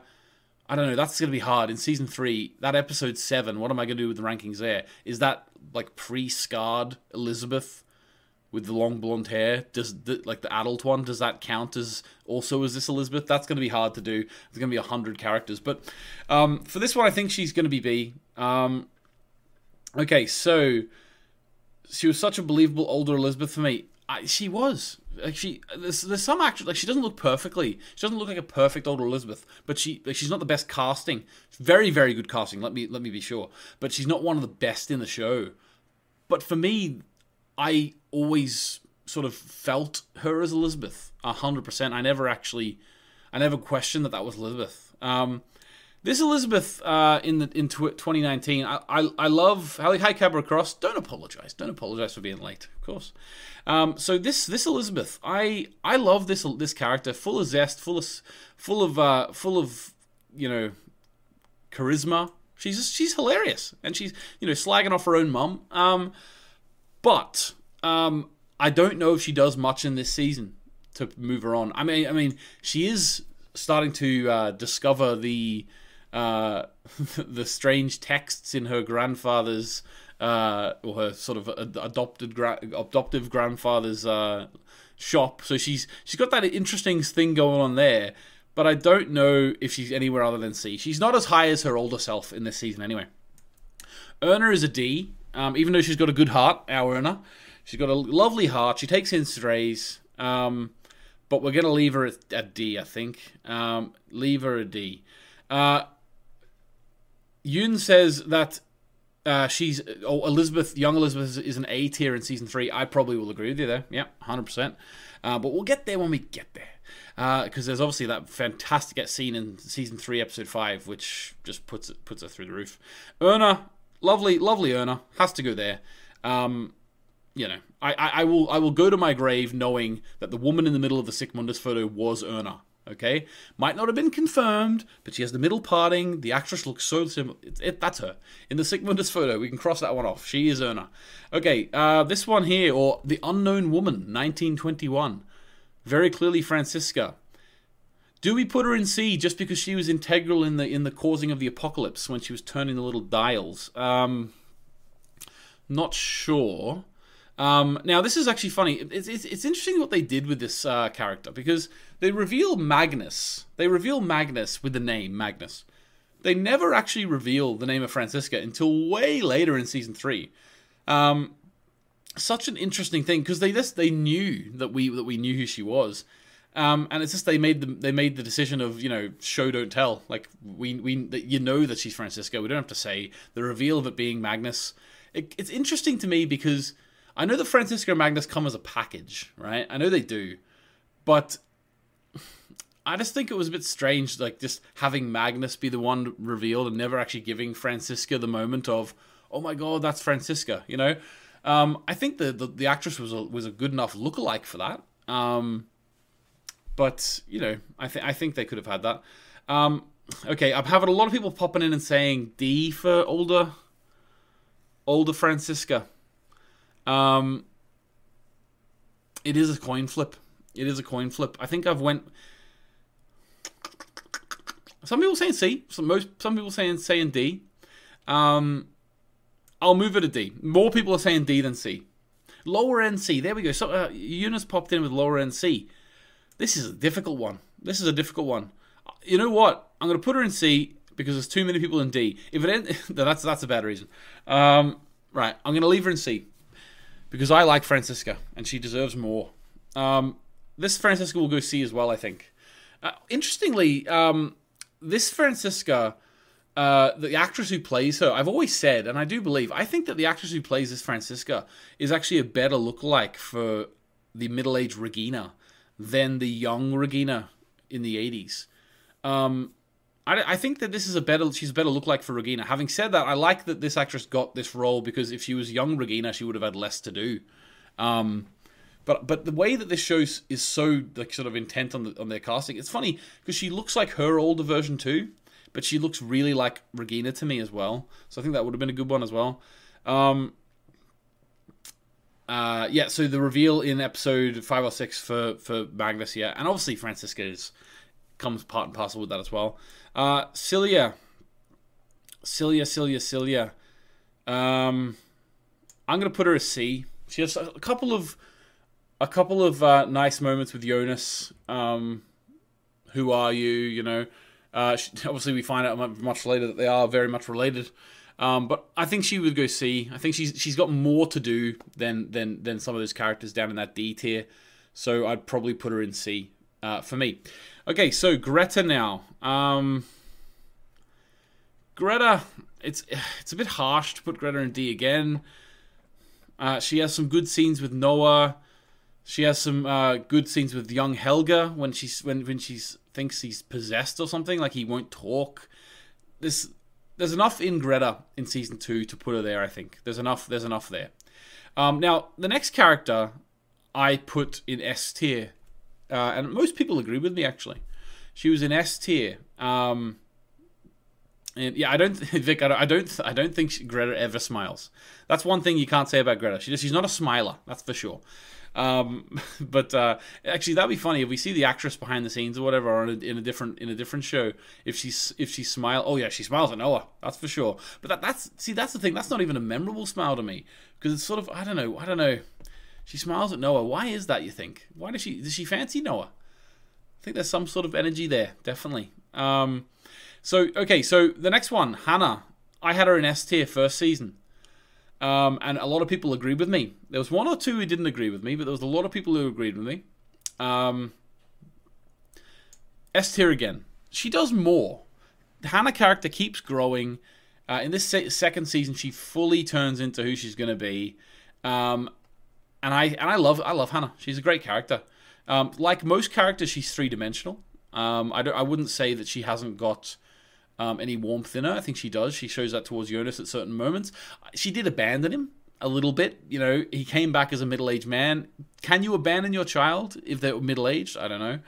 I don't know. That's going to be hard. In season three, that episode seven, what am I going to do with the rankings there? Is that like pre scarred Elisabeth with the long blonde hair? Does the, like the adult one? Does that count as also as this Elisabeth? That's going to be hard to do. There's going to be a hundred characters, but um, for this one, I think she's going to be B. Um, okay, so she was such a believable older Elisabeth for me. I, she was like she there's, there's some actors like she doesn't look perfectly she doesn't look like a perfect older elisabeth but she like she's not the best casting very very good casting let me let me be sure but she's not one of the best in the show but for me i always sort of felt her as elisabeth 100% i never actually i never questioned that that was elisabeth um this Elisabeth uh, in the in 2019, I, I, I love hi Cabra Cross. Don't apologize. Don't apologize for being late, of course. Um, so this this Elisabeth, I I love this this character, full of zest, full of full of uh, full of you know charisma. She's just, she's hilarious, and she's you know slagging off her own mum. Um, but um, I don't know if she does much in this season to move her on. I mean, I mean, she is starting to uh, discover the uh, [laughs] the strange texts in her grandfather's uh, or her sort of adopted gra- adoptive grandfather's uh, shop. So she's she's got that interesting thing going on there. But I don't know if she's anywhere other than C. She's not as high as her older self in this season, anyway. Erna is a D, um, even though she's got a good heart. Our Erna, she's got a lovely heart. She takes in strays, um, but we're gonna leave her at, at D, I think. Um, leave her a D. Uh, Yoon says that uh, she's oh, Elisabeth, young Elisabeth is an A tier in season three. I probably will agree with you there. Yeah, hundred uh, percent. But we'll get there when we get there, because uh, there's obviously that fantastic scene in season three, episode five, which just puts it puts her through the roof. Erna, lovely, lovely Erna, has to go there. Um, you know, I, I, I will I will go to my grave knowing that the woman in the middle of the Sic Mundus photo was Erna. Okay, might not have been confirmed, but she has the middle parting. The actress looks so similar. It, it, that's her in the Sic Mundus photo. We can cross that one off. She is Erna. Okay, uh, this one here, or the Unknown Woman, 1921, very clearly Franziska. Do we put her in C just because she was integral in the in the causing of the apocalypse when she was turning the little dials? Um, not sure. Um, now, this is actually funny. It's, it's, it's, interesting what they did with this uh, character because they reveal Magnus. They reveal Magnus with the name Magnus. They never actually reveal the name of Franziska until way later in season three. Um, such an interesting thing because they just they knew that we that we knew who she was. Um, and it's just they made the they made the decision of you know show don't tell like we we you know that she's Franziska we don't have to say the reveal of it being Magnus it, it's interesting to me because I know that Franziska and Magnus come as a package right I know they do but I just think it was a bit strange like just having Magnus be the one revealed and never actually giving Franziska the moment of oh my god that's Franziska. you know um, I think the, the, the actress was a, was a good enough lookalike for that um, but you know, I think I think they could have had that. Um, okay, I'm having a lot of people popping in and saying D for older, older Franziska. Um, it is a coin flip. It is a coin flip. I think I've went. Some people saying C. Some most some people saying saying D. Um, I'll move it to D. More people are saying D than C. Lower end C. There we go. So uh, Eunice popped in with lower end C. This is a difficult one. This is a difficult one. You know what? I'm going to put her in C because there's too many people in D. If it end, [laughs] that's that's a bad reason. Um, right, I'm going to leave her in C because I like Franziska and she deserves more. Um, this Franziska will go C as well, I think. Uh, interestingly, um, this Franziska, uh, the actress who plays her, I've always said, and I do believe, I think that the actress who plays this Franziska is actually a better lookalike for the middle-aged Regina than the young Regina in the 80s. Um, I, I, think that this is a better she's a better look like for Regina. Having said that, I like that this actress got this role because if she was young Regina, she would have had less to do. Um, but but the way that this show is so like sort of intent on the, on their casting, it's funny because she looks like her older version too, but she looks really like Regina to me as well. So I think that would have been a good one as well. Um, uh, yeah, so the reveal in episode five or six for for Magnus, yeah, and obviously Franziska is comes part and parcel with that as well. Uh, Silja. Silja, Silja, Celia. Um, I'm gonna put her a C. She has a couple of a couple of uh, nice moments with Jonas. Um, who are you? You know, uh, she, [laughs] obviously we find out much later that they are very much related. Um, but I think she would go C. I think she's she's got more to do than than than some of those characters down in that D tier. So I'd probably put her in C uh, for me. Okay, so Greta now. Um, Greta, it's it's a bit harsh to put Greta in D again. Uh, she has some good scenes with Noah. She has some uh, good scenes with young Helga when she's when when she thinks he's possessed or something, like he won't talk. This there's enough in Greta in season two to put her there. I think there's enough. There's enough there. Um, now the next character I put in S tier, uh, and most people agree with me actually. She was in S tier. Um, and yeah, I don't, [laughs] Vic. I don't, I don't, I don't think Greta ever smiles. That's one thing you can't say about Greta. She, she's not a smiler. That's for sure. Um, [laughs] but uh, actually, that'd be funny if we see the actress behind the scenes or whatever, or in a, in a different in a different show. If she's if she smile, oh yeah, she smiles at Noah. That's for sure. But that, that's see, that's the thing. That's not even a memorable smile to me because it's sort of I don't know. I don't know. She smiles at Noah. Why is that? You think? Why does she? Does she fancy Noah? I think there's some sort of energy there, definitely. Um, so okay, so the next one, Hannah. I had her in S tier first season. Um, and a lot of people agreed with me. There was one or two who didn't agree with me, but there was a lot of people who agreed with me. Um, S tier again. She does more. The Hannah character keeps growing. Uh, in this se- second season, she fully turns into who she's going to be. Um, and I and I love I love Hannah. She's a great character. Um, like most characters, she's three dimensional. Um, I I wouldn't say that she hasn't got um, any warmth in her. I think she does. She shows that towards Jonas at certain moments. She did abandon him a little bit. You know, he came back as a middle aged man. Can you abandon your child if they're middle aged? I don't know.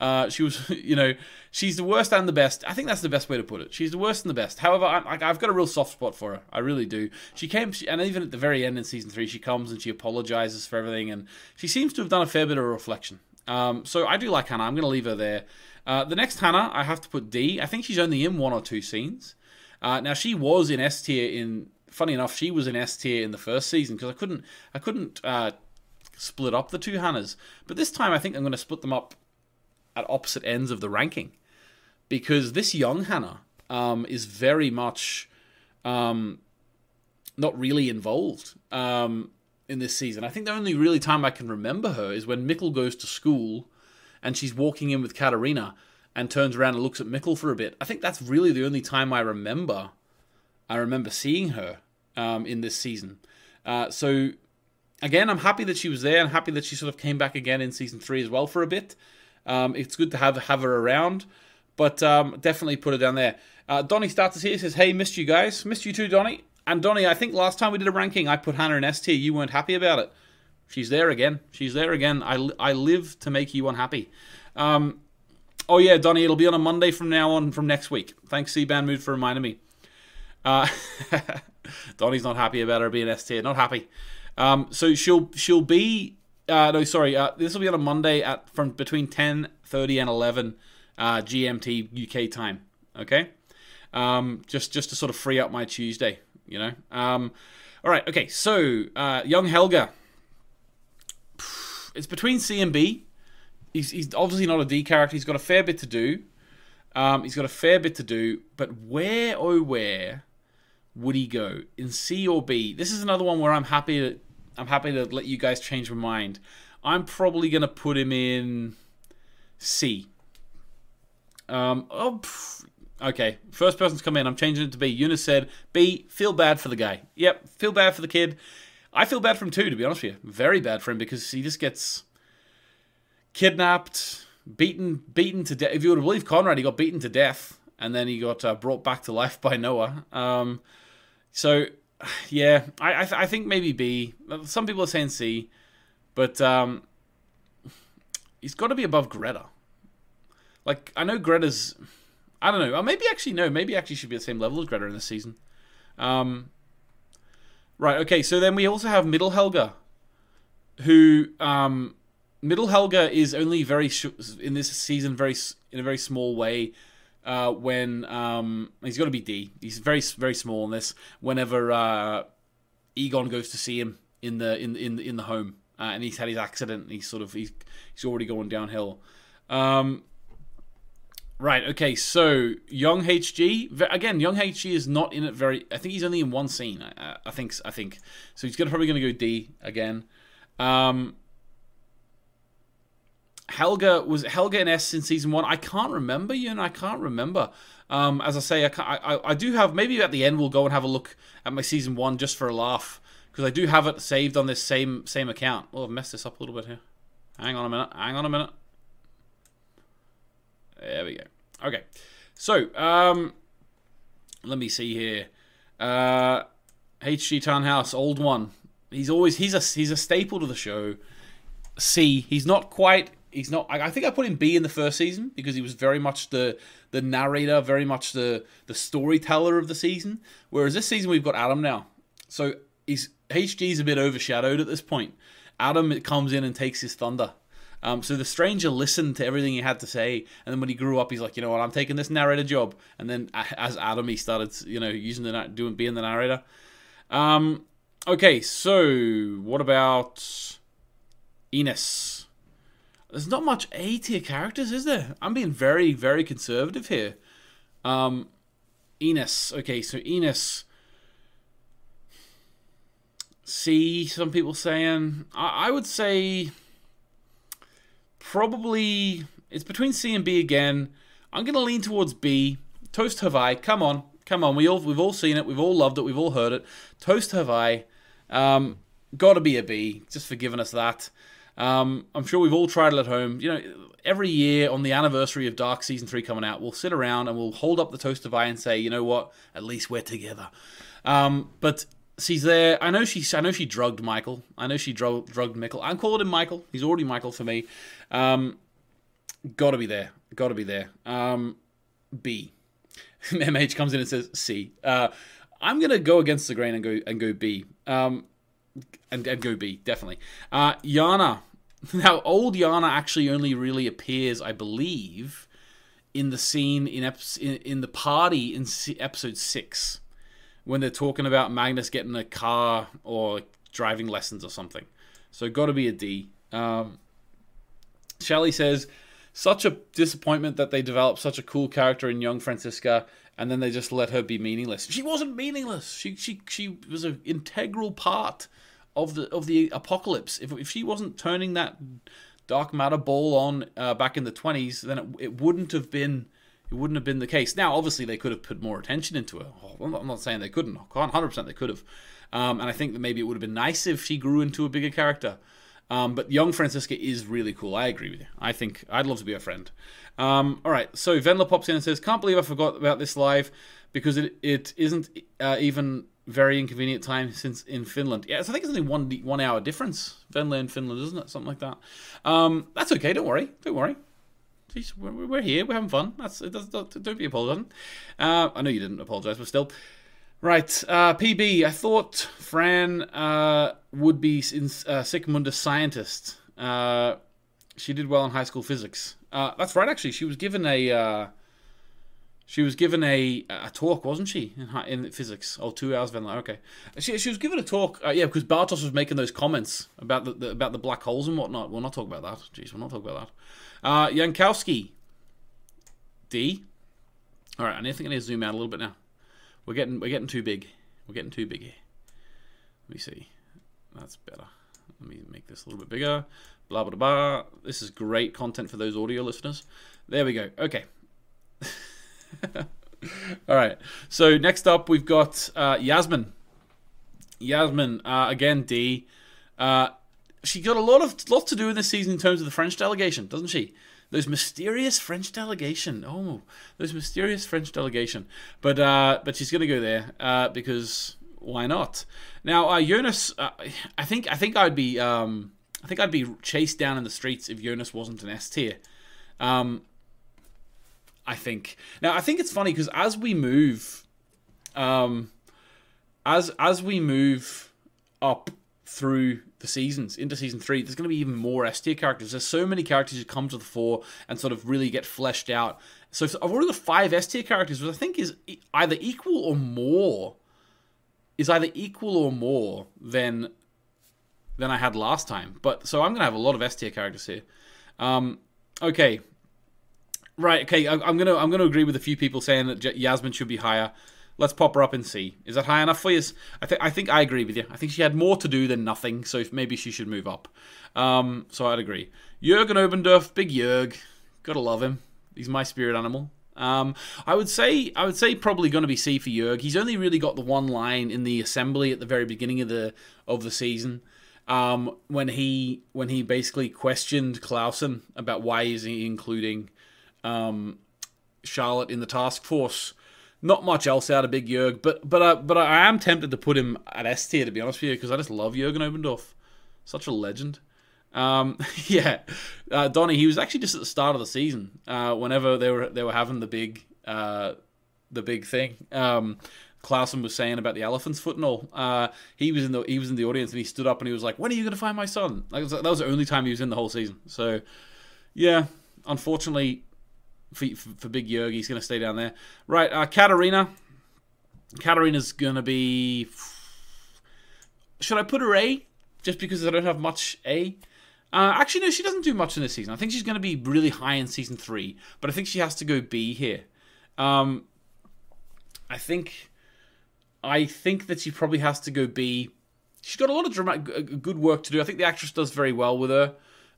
Uh, she was, [laughs] you know, she's the worst and the best. I think that's the best way to put it. She's the worst and the best. However, I, have got a real soft spot for her. I really do. She came, she, and even at the very end in season three, she comes and she apologizes for everything, and she seems to have done a fair bit of reflection. Um, so I do like Hannah. I'm going to leave her there. Uh, the next Hannah, I have to put D. I think she's only in one or two scenes. Uh, now she was in S tier in. Funny enough, she was in S tier in the first season because I couldn't. I couldn't uh, split up the two Hannahs. But this time, I think I'm going to split them up at opposite ends of the ranking because this young Hannah um, is very much um, not really involved. Um, in this season. I think the only really time I can remember her is when Mikkel goes to school and she's walking in with Katharina and turns around and looks at Mikkel for a bit. I think that's really the only time I remember. I remember seeing her um, in this season. Uh, so again, I'm happy that she was there and happy that she sort of came back again in season three as well for a bit. Um, it's good to have have her around, but um, definitely put her down there. Uh, Donnie starts here says, "Hey, missed you guys, missed you too, Donnie." And Donnie, I think last time we did a ranking, I put Hannah in S tier. You weren't happy about it. She's there again. She's there again. I, I live to make you unhappy. Um, oh yeah, Donnie, it'll be on a Monday from now on from next week. Thanks, C-Band Mood, for reminding me. Uh, [laughs] Donnie's not happy about her being S tier. Not happy. Um, so she'll she'll be uh, no sorry. Uh, this will be on a Monday at from between ten thirty and eleven uh, GMT UK time. Okay. Um, just just to sort of free up my Tuesday. You know. Um, all right. Okay. So uh, young Helga. It's between C and B. He's, he's obviously not a D character. He's got a fair bit to do. Um, he's got a fair bit to do, but where oh where would he go in C or B? This is another one where I'm happy to I'm happy to let you guys change my mind. I'm probably gonna put him in C. Um, oh, pff, okay. First person's come in. I'm changing it to B. Eunice said B. Feel bad for the guy. Yep, feel bad for the kid. I feel bad for him too, to be honest with you. Very bad for him because he just gets kidnapped, beaten, beaten to death. If you were to believe Conrad, he got beaten to death, and then he got uh, brought back to life by Noah. Um, so, [sighs] yeah, I I, th- I, think maybe B. Some people are saying C, but um, he's got to be above Greta. Like I know Greta's, I don't know. Or maybe actually no. Maybe actually should be the same level as Greta in this season. Um, right. Okay. So then we also have Middle Helga, who um, Middle Helga is only very sh- in this season very in a very small way. Uh, when um, he's got to be D. He's very very small in this. Whenever uh, Egon goes to see him in the in in in the home, uh, and he's had his accident, he's sort of he's he's already going downhill. Um, right. Okay. So young HG again. Young HG is not in it very. I think he's only in one scene. I, I think. I think. So he's gonna probably going to go D again. Um, Helga was Helga in S in season one. I can't remember, you and I can't remember. Um, as I say, I, I, I do have maybe at the end we'll go and have a look at my season one just for a laugh because I do have it saved on this same same account. Oh, I've messed this up a little bit here. Hang on a minute. Hang on a minute. There we go. Okay, so um, let me see here. Uh, HG Tannhaus, old one. He's always he's a he's a staple to the show. C. He's not quite he's not. I, I think I put him B in the first season because he was very much the the narrator, very much the the storyteller of the season. Whereas this season we've got Adam now, so he's HG's a bit overshadowed at this point. Adam it comes in and takes his thunder. Um, so the stranger listened to everything he had to say, and then when he grew up, he's like, you know what, I'm taking this narrator job. And then as Adam, he started, you know, using the doing being the narrator. Um, okay, so what about Ines? There's not much A tier characters, is there? I'm being very, very conservative here. Um, Ines. Okay, so Ines. C, some people saying. I, I would say probably it's between C and B again. I'm gonna lean towards B. Toast Hawaii. Come on, come on. We all we've all seen it. We've all loved it. We've all heard it. Toast Hawaii. Um, got to be a B. Just for giving us that. Um, I'm sure we've all tried it at home. You know, every year on the anniversary of Dark Season 3 coming out, we'll sit around and we'll hold up the Toast Hawaii and say, you know what, at least we're together. Um, but she's there. I know she. I know she drugged Michael. I know she drugged, drugged Michael. I'm calling him Michael. He's already Michael for me. Um, Got to be there. Got to be there. Um, B. [laughs] MH comes in and says C. Uh, I'm gonna go against the grain and go and go B. Um, and, and go B definitely. Uh, Jana [laughs] now, old Jana actually only really appears, I believe, in the scene in in, in the party in episode six when they're talking about Magnus getting a car or driving lessons or something. So, got to be a D. Um, Shelly says, such a disappointment that they developed such a cool character in young Franziska and then they just let her be meaningless. She wasn't meaningless. She she she was an integral part of the of the apocalypse. If if she wasn't turning that dark matter ball on uh, back in the twenties, then it, it wouldn't have been it wouldn't have been the case. Now, obviously, they could have put more attention into it. Oh, I'm not saying they couldn't. 100% they could have. Um, and I think that maybe it would have been nice if she grew into a bigger character. Um, but young Franziska is really cool. I agree with you. I think I'd love to be a friend. Um, all right. So Venla pops in and says, "Can't believe I forgot about this live because it it isn't uh, even very inconvenient time since in Finland. Yeah, I think it's only one one hour difference. In Finland, isn't it? Something like that. Um, that's okay. Don't worry. Don't worry. Jeez, we're, we're, here. We're having fun. That's it does, don't, don't be apologising. Uh, I know you didn't apologise, but still. Right, uh, PB. I thought Fran uh, would be in uh, Sic Mundus scientist. Uh, she did well in high school physics. Uh, that's right. Actually, she was given a uh, she was given a a talk, wasn't she, in, in physics? Oh, two hours. Then, okay. She, she was given a talk. Uh, yeah, because Bartosz was making those comments about the, the, about the black holes and whatnot. We'll not talk about that. Jeez, we'll not talk about that. Uh, Yankowski. D. All right, I think I need to zoom out a little bit now. We're getting we're getting too big. We're getting too big here. Let me see. That's better. Let me make this a little bit bigger. Blah blah blah. This is great content for those audio listeners. There we go. Okay. [laughs] [laughs] All right. So next up, we've got uh, Yasmin. Yasmin uh, again. D. Uh, she got a lot of lot to do in this season in terms of the French delegation, doesn't she? Those mysterious French delegation. Oh, those mysterious French delegation. But uh, but she's gonna go there uh, because why not? Now, uh, Jonas, I think I think I'd be um, I think I'd be chased down in the streets if Jonas wasn't an S tier. Um, I think. Now, I think it's funny because as we move, um, as as we move up through the seasons into season three, there's going to be even more S tier characters. There's so many characters who come to the fore and sort of really get fleshed out. So I've already got five S tier characters, which I think is either equal or more. Is either equal or more than than I had last time. But so I'm going to have a lot of S tier characters here. Um, okay, right. Okay, I, am gonna I'm gonna agree with a few people saying that Yasmin should be higher. Let's pop her up and see. Is that high enough for you? I think I think I agree with you. I think she had more to do than nothing, so maybe she should move up. Um, so I'd agree. Jurgen Obendorf, big Jurg, gotta love him. He's my spirit animal. Um, I would say I would say probably going to be C for Jurg. He's only really got the one line in the assembly at the very beginning of the of the season. Um, when he when he basically questioned Clausen about why is he including um, Charlotte in the task force, not much else out of Big Jurg, but but uh, but I am tempted to put him at S tier to be honest with you because I just love Jurgen Obendorf, such a legend. Um, [laughs] yeah, uh, Donny, he was actually just at the start of the season. Uh, whenever they were they were having the big uh, the big thing. Um, Clausen was saying about the elephant's foot and all. Uh, he was in the he was in the audience and he stood up and he was like, "When are you going to find my son?" Like, that was the only time he was in the whole season. So, yeah, unfortunately, for, for Big Jurg. He's going to stay down there. Right, uh, Katharina. Katharina's going to be. [sighs] Should I put her A? Just because I don't have much A? Uh, actually, no, she doesn't do much in this season. I think she's going to be really high in season three, but I think she has to go B here. Um, I think, I think that she probably has to go B. She's got a lot of dramatic, good work to do. I think the actress does very well with her.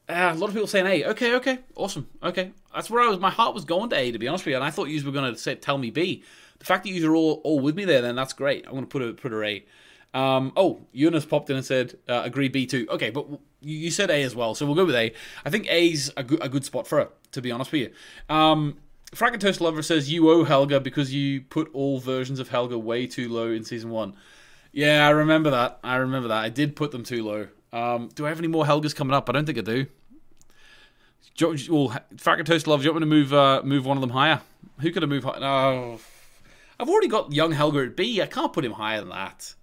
Uh, a lot of people saying A. Okay, okay, awesome. Okay, that's where I was. My heart was going to A, to be honest with you, and I thought you were going to say tell me B. The fact that you are all all with me there, then that's great. I'm going to put a put a A. Um, oh, Eunice popped in and said, uh, agree B too. Okay, but you, said A as well, so we'll go with A. I think A's a, good a good spot for her, to be honest with you. Um, Toast Lover says, you owe Helga because you put all versions of Helga way too low in season one. Yeah, I remember that. I remember that. I did put them too low. Um, do I have any more Helgas coming up? I don't think I do. do well, Fracker Toast Love, do you want me to move uh, move one of them higher? Who could I move higher? No. I've already got young Helga at B. I can't put him higher than that.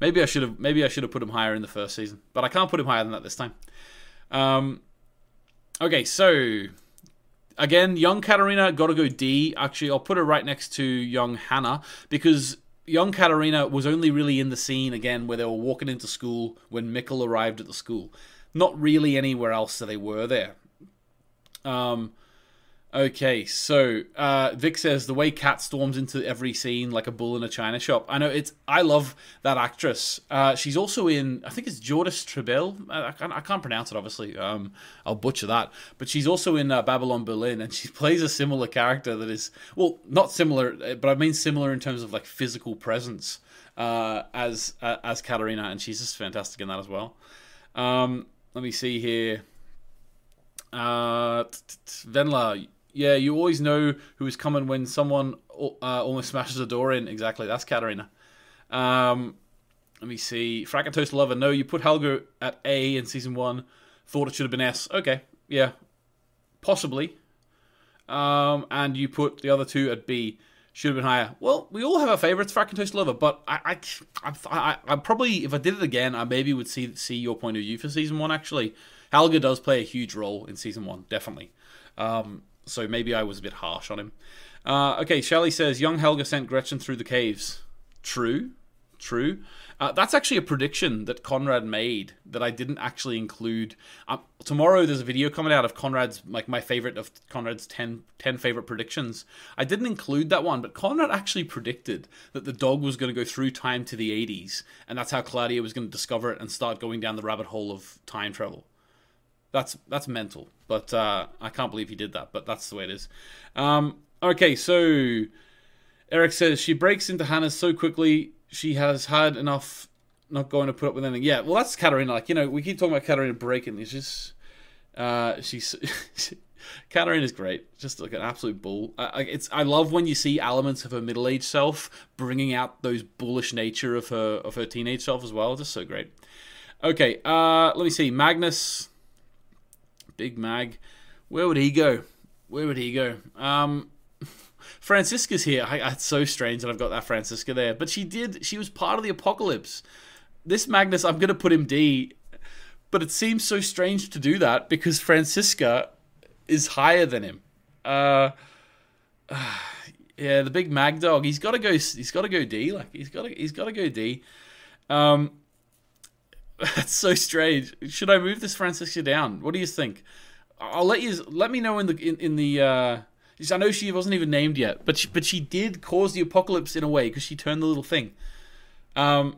Maybe I should have maybe I should have put him higher in the first season, but I can't put him higher than that this time. Um, okay, so again, young Katharina got to go D. Actually, I'll put her right next to young Hannah because young Katharina was only really in the scene again where they were walking into school when Mikkel arrived at the school. Not really anywhere else that they were there. Um, Okay, so uh, Vic says the way Kat storms into every scene like a bull in a china shop. I know it's. I love that actress. Uh, she's also in. I think it's Jördis Triebel. I, I, can't, I can't pronounce it. Obviously, um, I'll butcher that. But she's also in uh, Babylon Berlin, and she [laughs] plays a similar character that is well, not similar, but I mean similar in terms of like physical presence uh, as uh, as Katharina, and she's just fantastic in that as well. Um, let me see here. Uh, Venla, yeah, you always know who is coming when someone uh, almost smashes a door in. Exactly, that's Katharina. Um, let me see. Frackentoast Lover, no, you put Helga at A in season one. Thought it should have been S. Okay, yeah, possibly. Um, and you put the other two at B. Should have been higher. Well, we all have our favorites, Frackentoast Lover, but I, I, I, I, probably, if I did it again, I maybe would see see your point of view for season one. Actually, Helga does play a huge role in season one, definitely. Um, so maybe I was a bit harsh on him. Uh, okay, Shelley says young Helga sent Gretchen through the caves. True, true. Uh, that's actually a prediction that Conrad made that I didn't actually include. Um, tomorrow there's a video coming out of Conrad's like my favorite of Conrad's 10, 10 favorite predictions. I didn't include that one, but Conrad actually predicted that the dog was going to go through time to the 80s, and that's how Claudia was going to discover it and start going down the rabbit hole of time travel. That's that's mental, but uh, I can't believe he did that. But that's the way it is. Um, okay, so Eric says she breaks into Hannah's so quickly. She has had enough. Not going to put up with anything. Yeah, well, that's Katharina. Like you know, we keep talking about Katharina breaking. It's just uh, she's. [laughs] Katharina is great, just like an absolute bull. I, it's I love when you see elements of her middle-aged self bringing out those bullish nature of her of her teenage self as well. Just so great. Okay, uh, let me see. Magnus Big Mag. Where would he go? Where would he go? Um, [laughs] Franziska's here. I, it's so strange that I've got that Franziska there. But she did. She was part of the apocalypse. This Magnus, I'm going to put him D. But it seems so strange to do that because Franziska is higher than him. Uh, uh [sighs] yeah, the big mag dog. He's got to go. He's got to go D. Like he's got to. He's got to go D. Um, [laughs] That's so strange. Should I move this Franziska down? What do you think? I'll let you let me know in the in, in the. Uh, I know she wasn't even named yet, but she, but she did cause the apocalypse in a way because she turned the little thing. Um,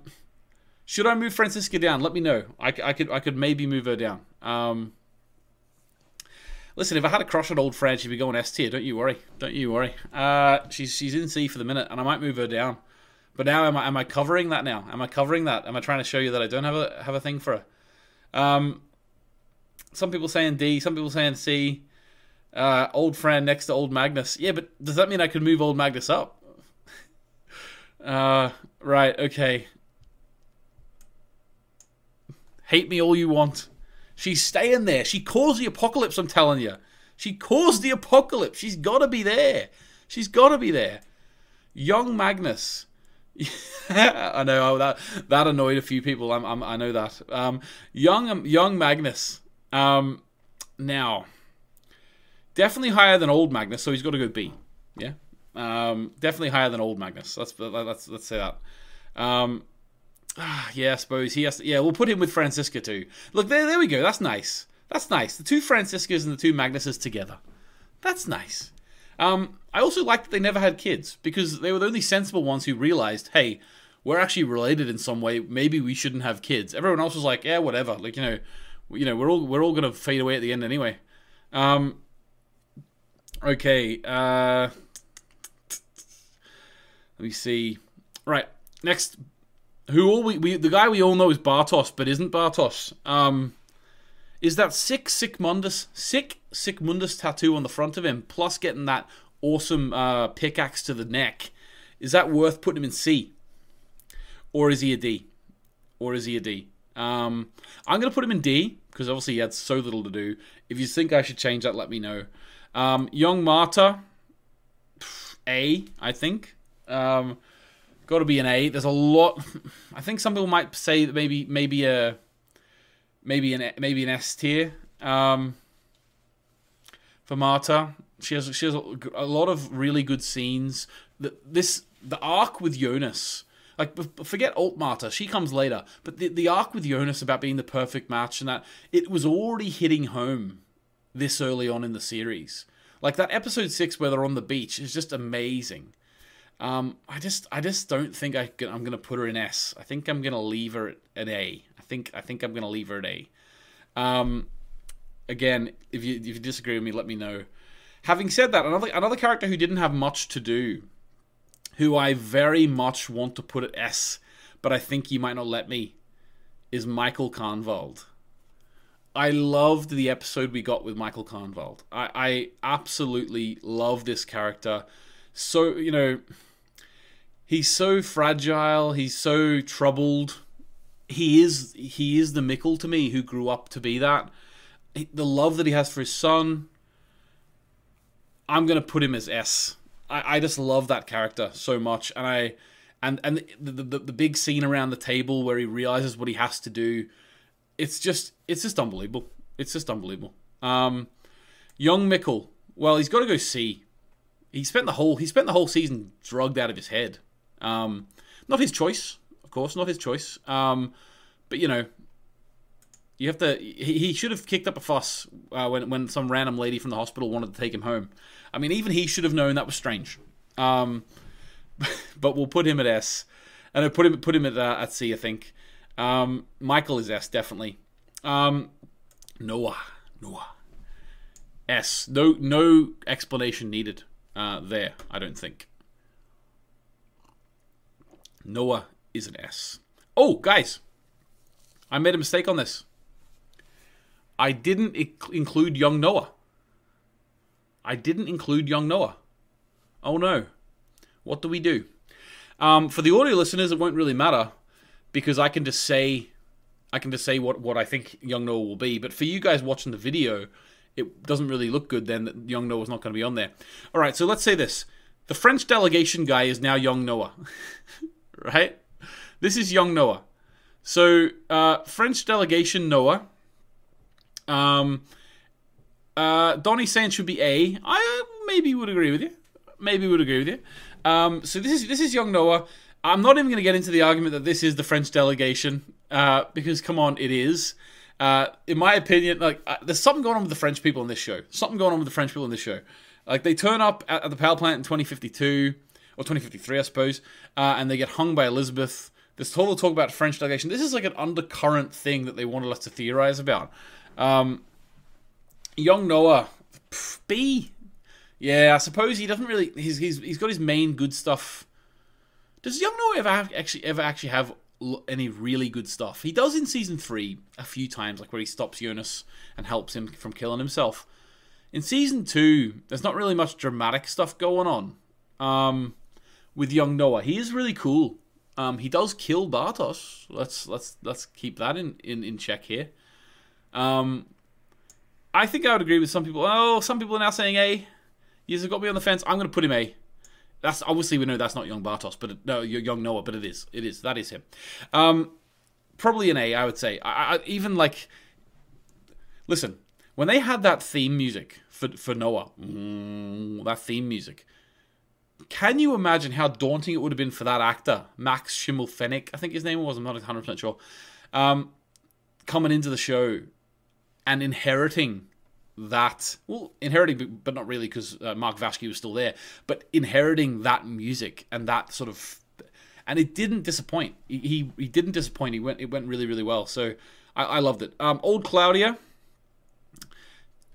should I move Franziska down? Let me know. I, I could I could maybe move her down. Um, listen, if I had a crush on old Fran, she'd be going S tier. Don't you worry. Don't you worry. Uh, she's she's in C for the minute, and I might move her down. But now am I am I covering that now? Am I covering that? Am I trying to show you that I don't have a have a thing for her? Um, some people saying D, some people saying C. Uh, old friend next to old Magnus. Yeah, but does that mean I could move old Magnus up? [laughs] uh, right. Okay. Hate me all you want. She's staying there. She caused the apocalypse. I'm telling you. She caused the apocalypse. She's got to be there. She's got to be there. Young Magnus. [laughs] I know that that annoyed a few people. I'm, I'm i know that. Um, young young Magnus. Um, now, definitely higher than old Magnus, so he's got to go B. Yeah, um, definitely higher than old Magnus. Let's let's let's say that. Um, yeah, I suppose he has. To, yeah, we'll put him with Franziska too. Look, there, there we go. That's nice. That's nice. The two Franziskas and the two Magnuses together. That's nice. Um, I also like that they never had kids because they were the only sensible ones who realized, hey, we're actually related in some way. Maybe we shouldn't have kids. Everyone else was like, yeah, whatever. Like you know, you know, we're all we're all gonna fade away at the end anyway. Um, okay. Uh, let me see. Right next, who all we, we the guy we all know is Bartosz, but isn't Bartosz. Um, is that sick Sic Mundus sick Sic Mundus tattoo on the front of him, plus getting that awesome uh, pickaxe to the neck. Is that worth putting him in C? Or is he a D? Or is he a D? Um, I'm going to put him in D because obviously he had so little to do. If you think I should change that, let me know. Um, Young Martha, A, I think. Um, got to be an A. There's a lot. [laughs] I think some people might say that maybe maybe a maybe an maybe an S tier um, for Martha. She has she has a, lot of really good scenes. The, this the arc with Jonas. Like forget Alt Martha, she comes later. But the the arc with Jonas about being the perfect match and that it was already hitting home this early on in the series. Like that episode six where they're on the beach is just amazing. Um, I just I just don't think I I'm gonna put her in S. I think I'm gonna leave her at an A. Think I think I'm gonna leave her at A. Um, again, if you if you disagree with me, let me know. Having said that, another another character who didn't have much to do, who I very much want to put at S, but I think you might not let me, is Michael Kahnwald. I loved the episode we got with Michael Kahnwald. I, I absolutely love this character. So, you know, he's so fragile, he's so troubled. He is he is the Mikkel to me who grew up to be that. The love that he has for his son, I'm gonna put him as S. I, I just love that character so much, and I and and the, the the big scene around the table where he realizes what he has to do. It's just it's just unbelievable. It's just unbelievable. Um, young Mikkel. well, he's got to go see. He spent the whole he spent the whole season drugged out of his head. Um, not his choice, course, not his choice. Um, but you know, you have to. He, he should have kicked up a fuss uh, when when some random lady from the hospital wanted to take him home. I mean, even he should have known that was strange. Um, [laughs] but we'll put him at S, and I put him put him at uh, at C. I think. Um, Michael is S definitely. Um, Noah, Noah, S. No no explanation needed uh, there. I don't think. Noah is an S. Oh, guys, I made a mistake on this. I didn't include young Noah. I didn't include young Noah. Oh no. What do we do? Um, for the audio listeners, it won't really matter because I can just say, I can just say what, what I think young Noah will be. But for you guys watching the video, it doesn't really look good then that young Noah's not going to be on there. All right, so let's say this: the French delegation guy is now young Noah, [laughs] right? This is young Noah. So uh, French delegation Noah. Um, uh, Donnie saying should be A. I maybe would agree with you. Maybe would agree with you. Um, so this is this is young Noah. I'm not even going to get into the argument that this is the French delegation uh, because come on, it is. Uh, in my opinion, like uh, there's something going on with the French people in this show. Something going on with the French people in this show. Like they turn up at, at the power plant in 2052 or 2053, I suppose, uh, and they get hung by Elisabeth. This total talk about French delegation. This is like an undercurrent thing that they wanted us to theorize about. Um, young Noah, pff, B. Yeah, I suppose he doesn't really. He's he's he's got his main good stuff. Does young Noah ever have, actually ever actually have any really good stuff? He does in season three a few times, like where he stops Jonas and helps him from killing himself. In season two, there's not really much dramatic stuff going on. Um, with young Noah, he is really cool. Um, he does kill Bartosz. Let's let's let's keep that in in, in check here. Um, I think I would agree with some people. Oh, some people are now saying A. Yes, have got me on the fence. I'm going to put him A. That's obviously we know that's not young Bartosz, but no, young Noah, but it is. It is. That is him. Um, probably an A, I would say. I, I, even like, listen, when they had that theme music for for Noah, mm, that theme music. Can you imagine how daunting it would have been for that actor, Max Schimmelpfennig, I think his name was, I'm not 100% sure, um, coming into the show and inheriting that well inheriting but not really because uh, mark Waschke was still there but inheriting that music and that sort of and it didn't disappoint. He he, he didn't disappoint. He went it went really really well. So i, I loved it. Um old claudia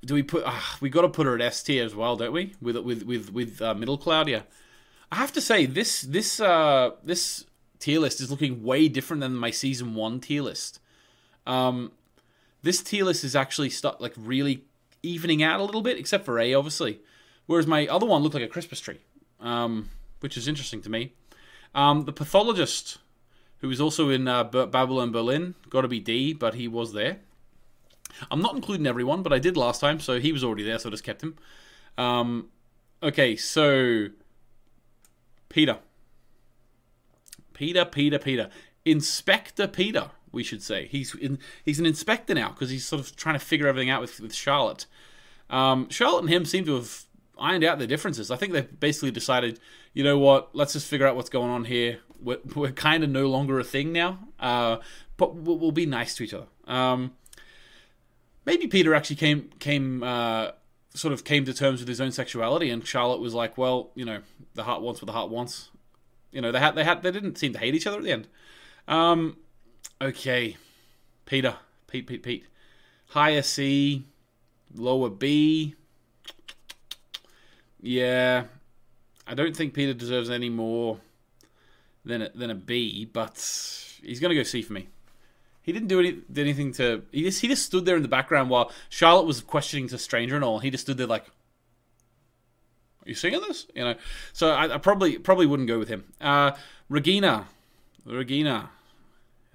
do we put uh, we got to put her at s tier as well don't we with with with with uh, middle claudia i have to say this this uh this tier list is looking way different than my season one tier list um this tier list is actually stuck like really evening out a little bit, except for A, obviously. Whereas my other one looked like a Christmas tree, um, which is interesting to me. Um, the pathologist, who was also in uh, Babylon Berlin, got to be D, but he was there. I'm not including everyone, but I did last time, so he was already there, so I just kept him. Um, okay, so Peter. Peter, Peter, Peter. Inspector Peter we should say. He's in, he's an inspector now because he's sort of trying to figure everything out with, with Charlotte. Um, Charlotte and him seem to have ironed out their differences. I think they've basically decided, you know what, let's just figure out what's going on here. We're, we're kind of no longer a thing now, uh, but we'll, we'll, be nice to each other. Um, maybe Peter actually came came uh, sort of came to terms with his own sexuality, and Charlotte was like, "Well, you know, the heart wants what the heart wants." You know, they had they had they didn't seem to hate each other at the end. Um, okay, Peter, Pete, Pete, Pete, higher C, lower B. Yeah, I don't think Peter deserves any more than a, than a B, but he's to go C for me. He didn't do any, did anything to. He just he just stood there in the background while Charlotte was questioning to Stranger and all. He just stood there like, "Are you seeing this?" You know. So I, I probably probably wouldn't go with him. Uh, Regina, Regina,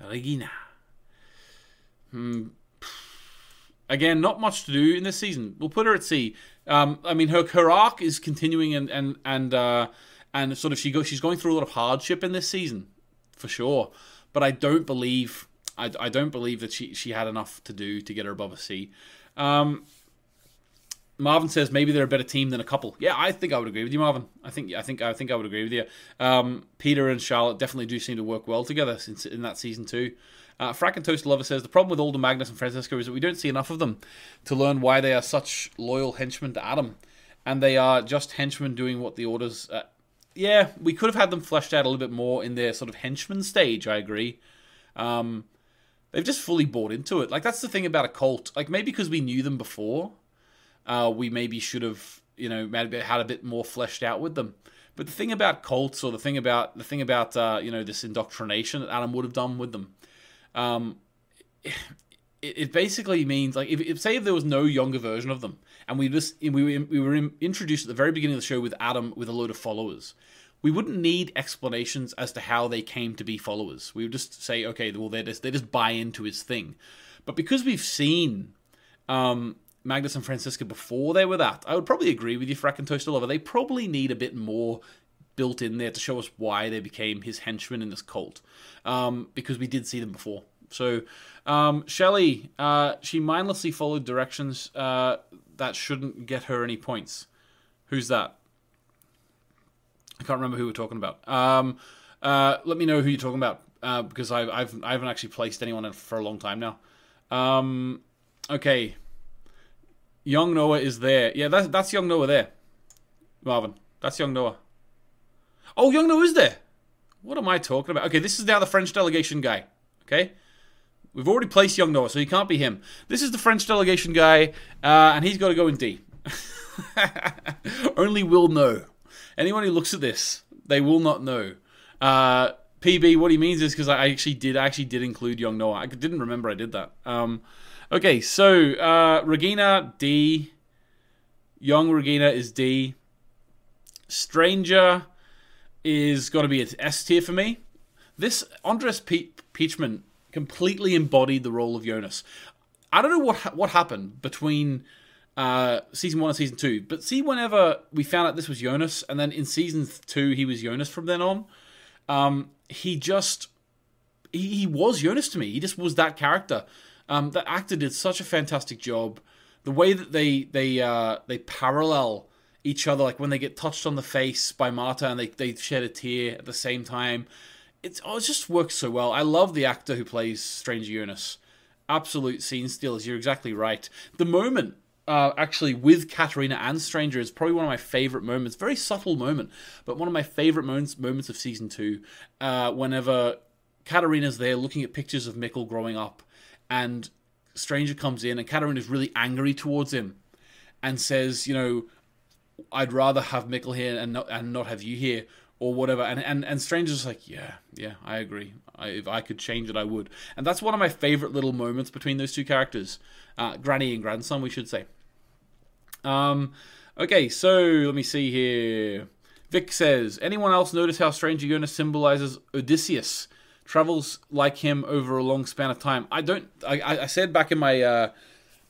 Regina. Hmm. Again, not much to do in this season. We'll put her at sea. Um, I mean, her her arc is continuing and and and uh, and sort of she go she's going through a lot of hardship in this season, for sure. But I don't believe I, I don't believe that she, she had enough to do to get her above a C. Um, Marvin says maybe they're a better team than a couple. Yeah, I think I would agree with you, Marvin. I think I think I think I would agree with you. Um, Peter and Charlotte definitely do seem to work well together since in that season too. Uh, Frack and Toast Lover says the problem with Alden Magnus and Franziska is that we don't see enough of them to learn why they are such loyal henchmen to Adam, and they are just henchmen doing what the orders. Uh, yeah, we could have had them fleshed out a little bit more in their sort of henchman stage. I agree. Um, they've just fully bought into it. Like that's the thing about a cult. Like maybe because we knew them before, uh, we maybe should have you know had a bit more fleshed out with them. But the thing about cults, or the thing about the thing about uh, you know this indoctrination that Adam would have done with them, um, it, it, basically means like if, if, say if there was no younger version of them, and we just we we were introduced at the very beginning of the show with Adam with a load of followers, we wouldn't need explanations as to how they came to be followers. We would just say, okay, well, they just they just buy into his thing. But because we've seen um, Magnus and Franziska before they were that, I would probably agree with you, Frack and Toaster Lover. They probably need a bit more built in there to show us why they became his henchmen in this cult, um, because we did see them before. So, um, Shelley, uh, she mindlessly followed directions uh, that shouldn't get her any points. Who's that? I can't remember who we're talking about. Um, uh, let me know who you're talking about uh, because I, I've I haven't actually placed anyone for a long time now. Um, okay, young Noah is there. Yeah, that's that's young Noah there. Marvin, that's young Noah. Oh, young Noah is there. What am I talking about? Okay, this is now the French delegation guy. Okay. We've already placed young Noah, so he can't be him. This is the French delegation guy, uh, and he's got to go in D. [laughs] Only will know. Anyone who looks at this, they will not know. Uh, PB, what he means is because I actually did I actually did include Young Noah. I didn't remember I did that. Um, okay, so uh, Regina D, Young Regina is D. Stranger is going to be an S tier for me. This Andreas Pe- Pietschmann completely embodied the role of Jonas. I don't know what what happened between uh, season one and season two. But see, whenever we found out this was Jonas, and then in season two he was Jonas from then on, um, he just he, he, was Jonas to me. He just was that character. Um, that actor did such a fantastic job. The way that they they uh, they parallel each other, like when they get touched on the face by Martha and they, they shed a tear at the same time. It's oh, it just works so well. I love the actor who plays Stranger Jonas. Absolute scene stealers. You're exactly right. The moment uh, actually with Katharina and Stranger is probably one of my favorite moments. Very subtle moment, but one of my favorite moments moments of season two. Uh, whenever Katharina's there looking at pictures of Mikkel growing up, and Stranger comes in, and Katharina's really angry towards him, and says, you know, I'd rather have Mikkel here and not and not have you here or whatever. And and and Stranger's like, yeah, yeah, I agree. I, if I could change it, I would. And that's one of my favorite little moments between those two characters, uh, granny and grandson, we should say. Um, okay, so let me see here. Vic says, anyone else notice how Stranger Jonas symbolizes Odysseus? Travels like him over a long span of time. I don't. I, I said back in my uh,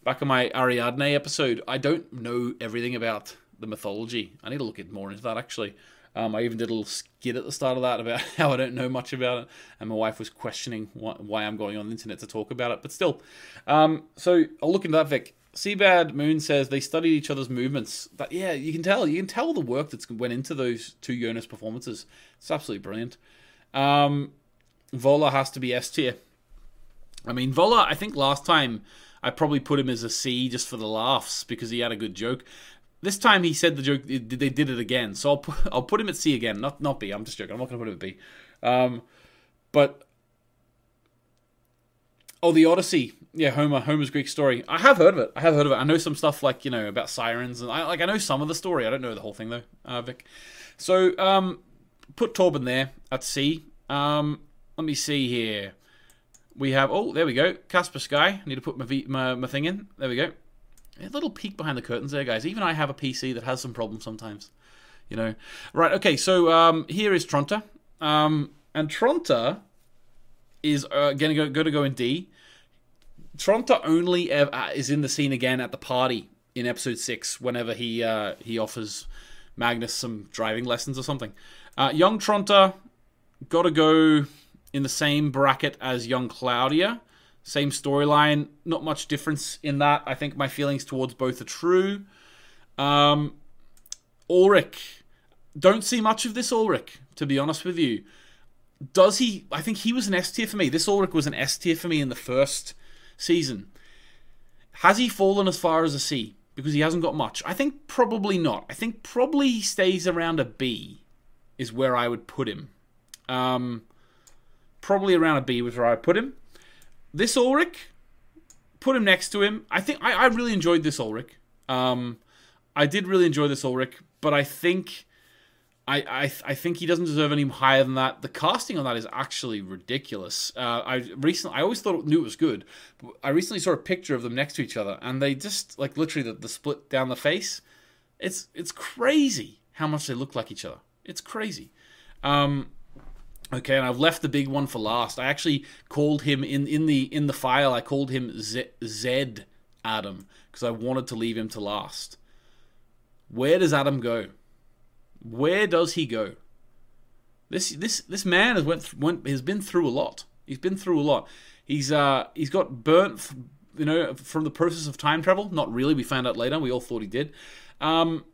back in my Ariadne episode, I don't know everything about the mythology. I need to look more into that actually. Um, I even did a little skit at the start of that about [laughs] how I don't know much about it, and my wife was questioning why, why I'm going on the internet to talk about it. But still, um, so I'll look into that, Vic. Seabad Moon says they studied each other's movements. But yeah, you can tell. You can tell the work that's went into those two Jonas performances. It's absolutely brilliant. Um, Wöller has to be S tier. I mean, Wöller. I think last time I probably put him as a C just for the laughs because he had a good joke. This time he said the joke. They did it again, so I'll put, [laughs] I'll put him at C again. Not not B. I'm just joking. I'm not going to put him at B. Um, but oh, the Odyssey. Yeah, Homer. Homer's Greek story. I have heard of it. I have heard of it. I know some stuff like you know about sirens and I like I know some of the story. I don't know the whole thing though, uh, Vic. So um, put Torben there at sea. Um, let me see here. We have oh there we go Kaspersky. I need to put my, my my thing in. There we go. A little peek behind the curtains there, guys. Even I have a PC that has some problems sometimes. You know. Right. Okay. So um, here is Tronte. Um, and Tronte is uh, to go, go to go in D. Tronte only ever, uh, is in the scene again at the party in episode six. Whenever he uh, he offers Magnus some driving lessons or something. Uh, young Tronte got to go in the same bracket as young Claudia. Same storyline, not much difference in that. I think my feelings towards both are true. Um, Ulrich, don't see much of this Ulrich, to be honest with you. Does he? I think he was an S tier for me. This Ulrich was an S tier for me in the first season. Has he fallen as far as a C? Because he hasn't got much. I think probably not. I think probably he stays around a B, is where I would put him. Um, probably around a B was where I put him. This Ulrich, put him next to him. I think I, I really enjoyed this Ulrich. Um, I did really enjoy this Ulrich, but I think I, I I think he doesn't deserve any higher than that. The casting on that is actually ridiculous. Uh, I recently I always thought knew it was good. I recently saw a picture of them next to each other, and they just like literally the, the split down the face. It's it's crazy how much they look like each other. It's crazy. Um, Okay, and I've left the big one for last. I actually called him in in the in the file. I called him Z, Zed Adam because I wanted to leave him to last. Where does Adam go? Where does he go? This this this man has went, went has been through a lot. He's been through a lot. He's uh he's got burnt, you know, from the process of time travel. Not really. We found out later. We all thought he did. Um,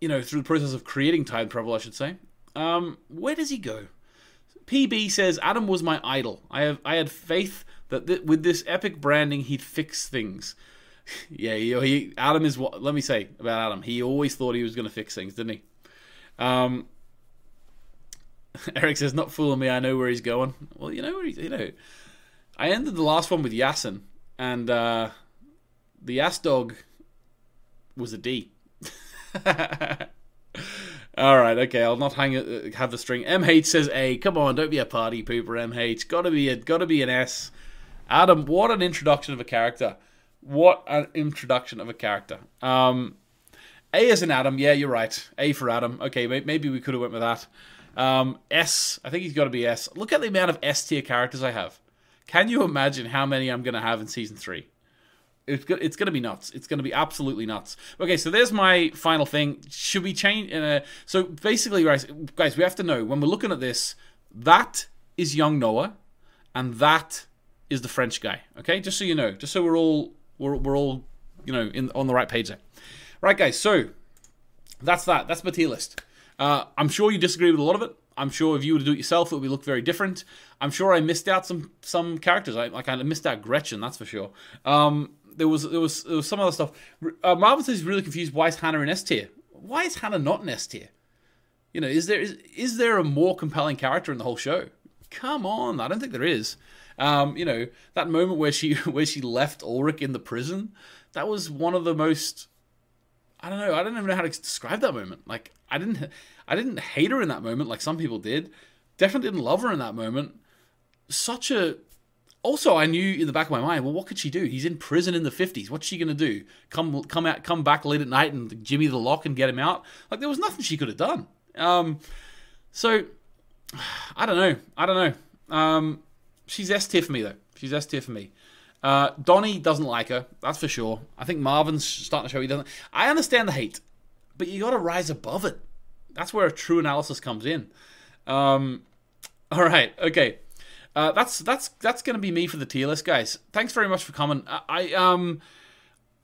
you know, through the process of creating time travel, I should say. Um, where does he go? PB says Adam was my idol. I have I had faith that th- with this epic branding he'd fix things. [laughs] yeah, he, he, Adam is what. Let me say about Adam. He always thought he was going to fix things, didn't he? Um, [laughs] Eric says, "Not fooling me. I know where he's going." Well, you know where he's. You know, I ended the last one with Yasin, and uh, the Yas dog was a D. [laughs] All right, okay. I'll not hang it, have the string. MH says A. Come on, don't be a party pooper. MH, gotta be a gotta be an S. Adam, what an introduction of a character. What an introduction of a character. Um, A is an Adam. Yeah, you're right. A for Adam. Okay, maybe we could have went with that. Um, S. I think he's got to be S. Look at the amount of S tier characters I have. Can you imagine how many I'm going to have in season three? it's it's going to be nuts. It's going to be absolutely nuts. Okay, so there's my final thing. Should we change? Uh, so basically, guys, guys, we have to know when we're looking at this. That is young Noah, and that is the French guy. Okay, just so you know, just so we're all we're, we're all you know in on the right page there. Right, guys. So that's that. That's my tier list. Uh, I'm sure you disagree with a lot of it. I'm sure if you were to do it yourself, it would look very different. I'm sure I missed out some some characters. I like I missed out Gretchen, that's for sure. Um, there was there was there was some other stuff. Uh, Marvin says he's really confused. Why is Hannah in S tier? Why is Hannah not in S tier? You know, is there is, is there a more compelling character in the whole show? Come on, I don't think there is. Um, you know, that moment where she [laughs] where she left Ulrich in the prison, that was one of the most I don't know, I don't even know how to describe that moment. Like I didn't I didn't hate her in that moment like some people did. Definitely didn't love her in that moment. Such a also, I knew in the back of my mind, well, what could she do? He's in prison in the fifties. What's she gonna do? Come, come out, come back late at night and Jimmy the lock and get him out? Like there was nothing she could have done. Um, so [sighs] I don't know. I don't know. Um, she's S tier for me though. She's S tier for me. Uh, Donnie doesn't like her. That's for sure. I think Marvin's starting to show he doesn't. I understand the hate, but you got to rise above it. That's where a true analysis comes in. Um, [laughs] all right. Okay. Uh, that's that's that's going to be me for the tier list, guys. Thanks very much for coming. I, I um,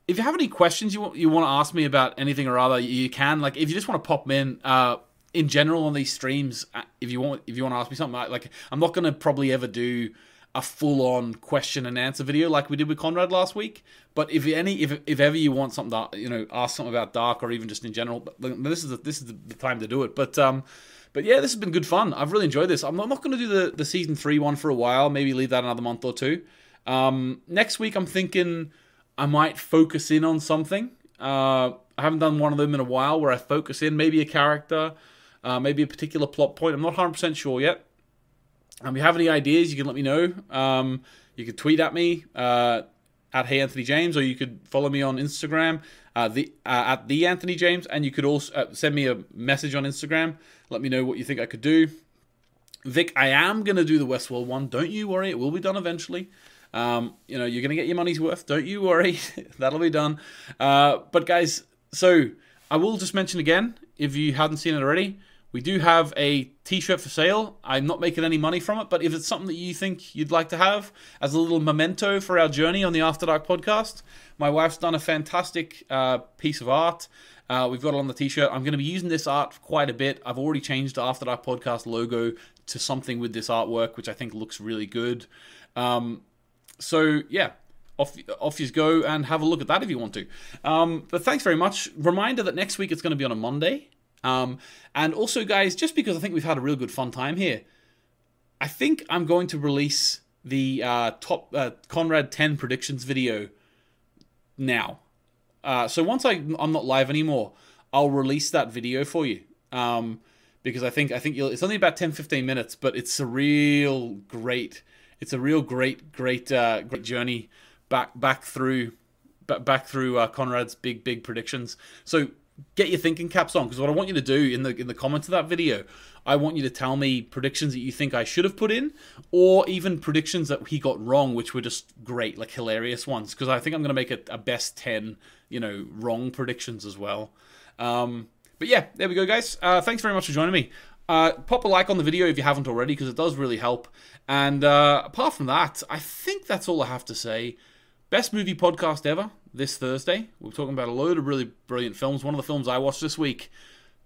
if you have any questions you want, you want to ask me about anything or other, you can. Like, if you just want to pop in, uh, in general on these streams, uh, if you want, if you want to ask me something, like I'm not going to probably ever do a full-on question and answer video like we did with Conrad last week. But if any, if, if ever you want something to, you know, ask something about Dark or even just in general, this is the, this is the time to do it. But um, but yeah, this has been good fun. I've really enjoyed this. I'm not, not going to do the the season three one for a while. Maybe leave that another month or two. Um, next week, I'm thinking I might focus in on something. Uh, I haven't done one of them in a while where I focus in maybe a character, uh, maybe a particular plot point. I'm not 100% sure yet. Um, if you have any ideas, you can let me know. Um, you can tweet at me uh, at Hey Anthony James, or you could follow me on Instagram uh, the uh, at the Anthony James, and you could also uh, send me a message on Instagram. Let me know what you think I could do. Vic, I am gonna do the Westworld one. Don't you worry, it will be done eventually. Um, you know, you're gonna get your money's worth. Don't you worry, [laughs] that'll be done. Uh, but guys, so I will just mention again, if you hadn't seen it already, we do have a t-shirt for sale. I'm not making any money from it, but if it's something that you think you'd like to have as a little memento for our journey on the After Dark podcast, my wife's done a fantastic uh, piece of art. Uh, we've got it on the t-shirt. I'm going to be using this art quite a bit. I've already changed the After Dark podcast logo to something with this artwork, which I think looks really good. Um, so yeah, off off you go and have a look at that if you want to. Um, but thanks very much. Reminder that next week it's going to be on a Monday. Um, and also, guys, just because I think we've had a real good fun time here, I think I'm going to release the uh, top uh, Conrad 10 predictions video now. Uh, so once I, I'm not live anymore, I'll release that video for you. Um, because I think I think it's only about 10 15 minutes, but it's a real great it's a real great great uh, great journey back back through back, back through uh, Conrad's big big predictions. So get your thinking caps on because what I want you to do in the in the comments of that video, I want you to tell me predictions that you think I should have put in, or even predictions that he got wrong, which were just great, like hilarious ones. Because I think I'm to make a, a, best ten, you know, wrong predictions as well. Um, but yeah, there we go, guys. Uh, thanks very much for joining me. Uh, pop a like on the video if you haven't already, because it does really help. And uh, apart from that, I think that's all I have to say. Best movie podcast ever this Thursday. We're talking about a load of really brilliant films. One of the films I watched this week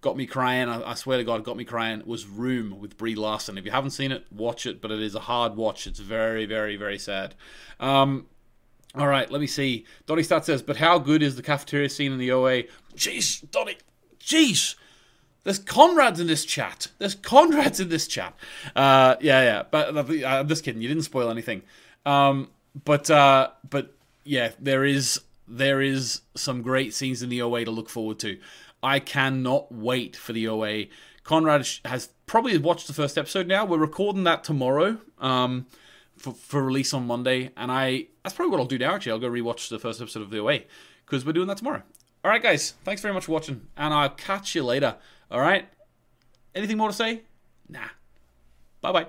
got me crying. I, swear to God, got me crying. Was Room with Brie Larson. If you haven't seen it, watch it. But it is a hard watch. It's very, very, very sad. Um, all right, let me see. Donny Stat says, but how good is the cafeteria scene in the OA? Jeez, Donny, jeez. There's Conrads in this chat. There's Conrads in this chat. Uh, yeah, yeah. But uh, I'm just kidding. You didn't spoil anything. Um, but uh, but yeah, there is there is some great scenes in the OA to look forward to. I cannot wait for the OA. Conrad has probably watched the first episode now. We're recording that tomorrow um, for, for release on Monday, and I that's probably what I'll do now. Actually, I'll go rewatch the first episode of the OA because we're doing that tomorrow. All right, guys, thanks very much for watching, and I'll catch you later. All right, anything more to say? Nah. Bye bye.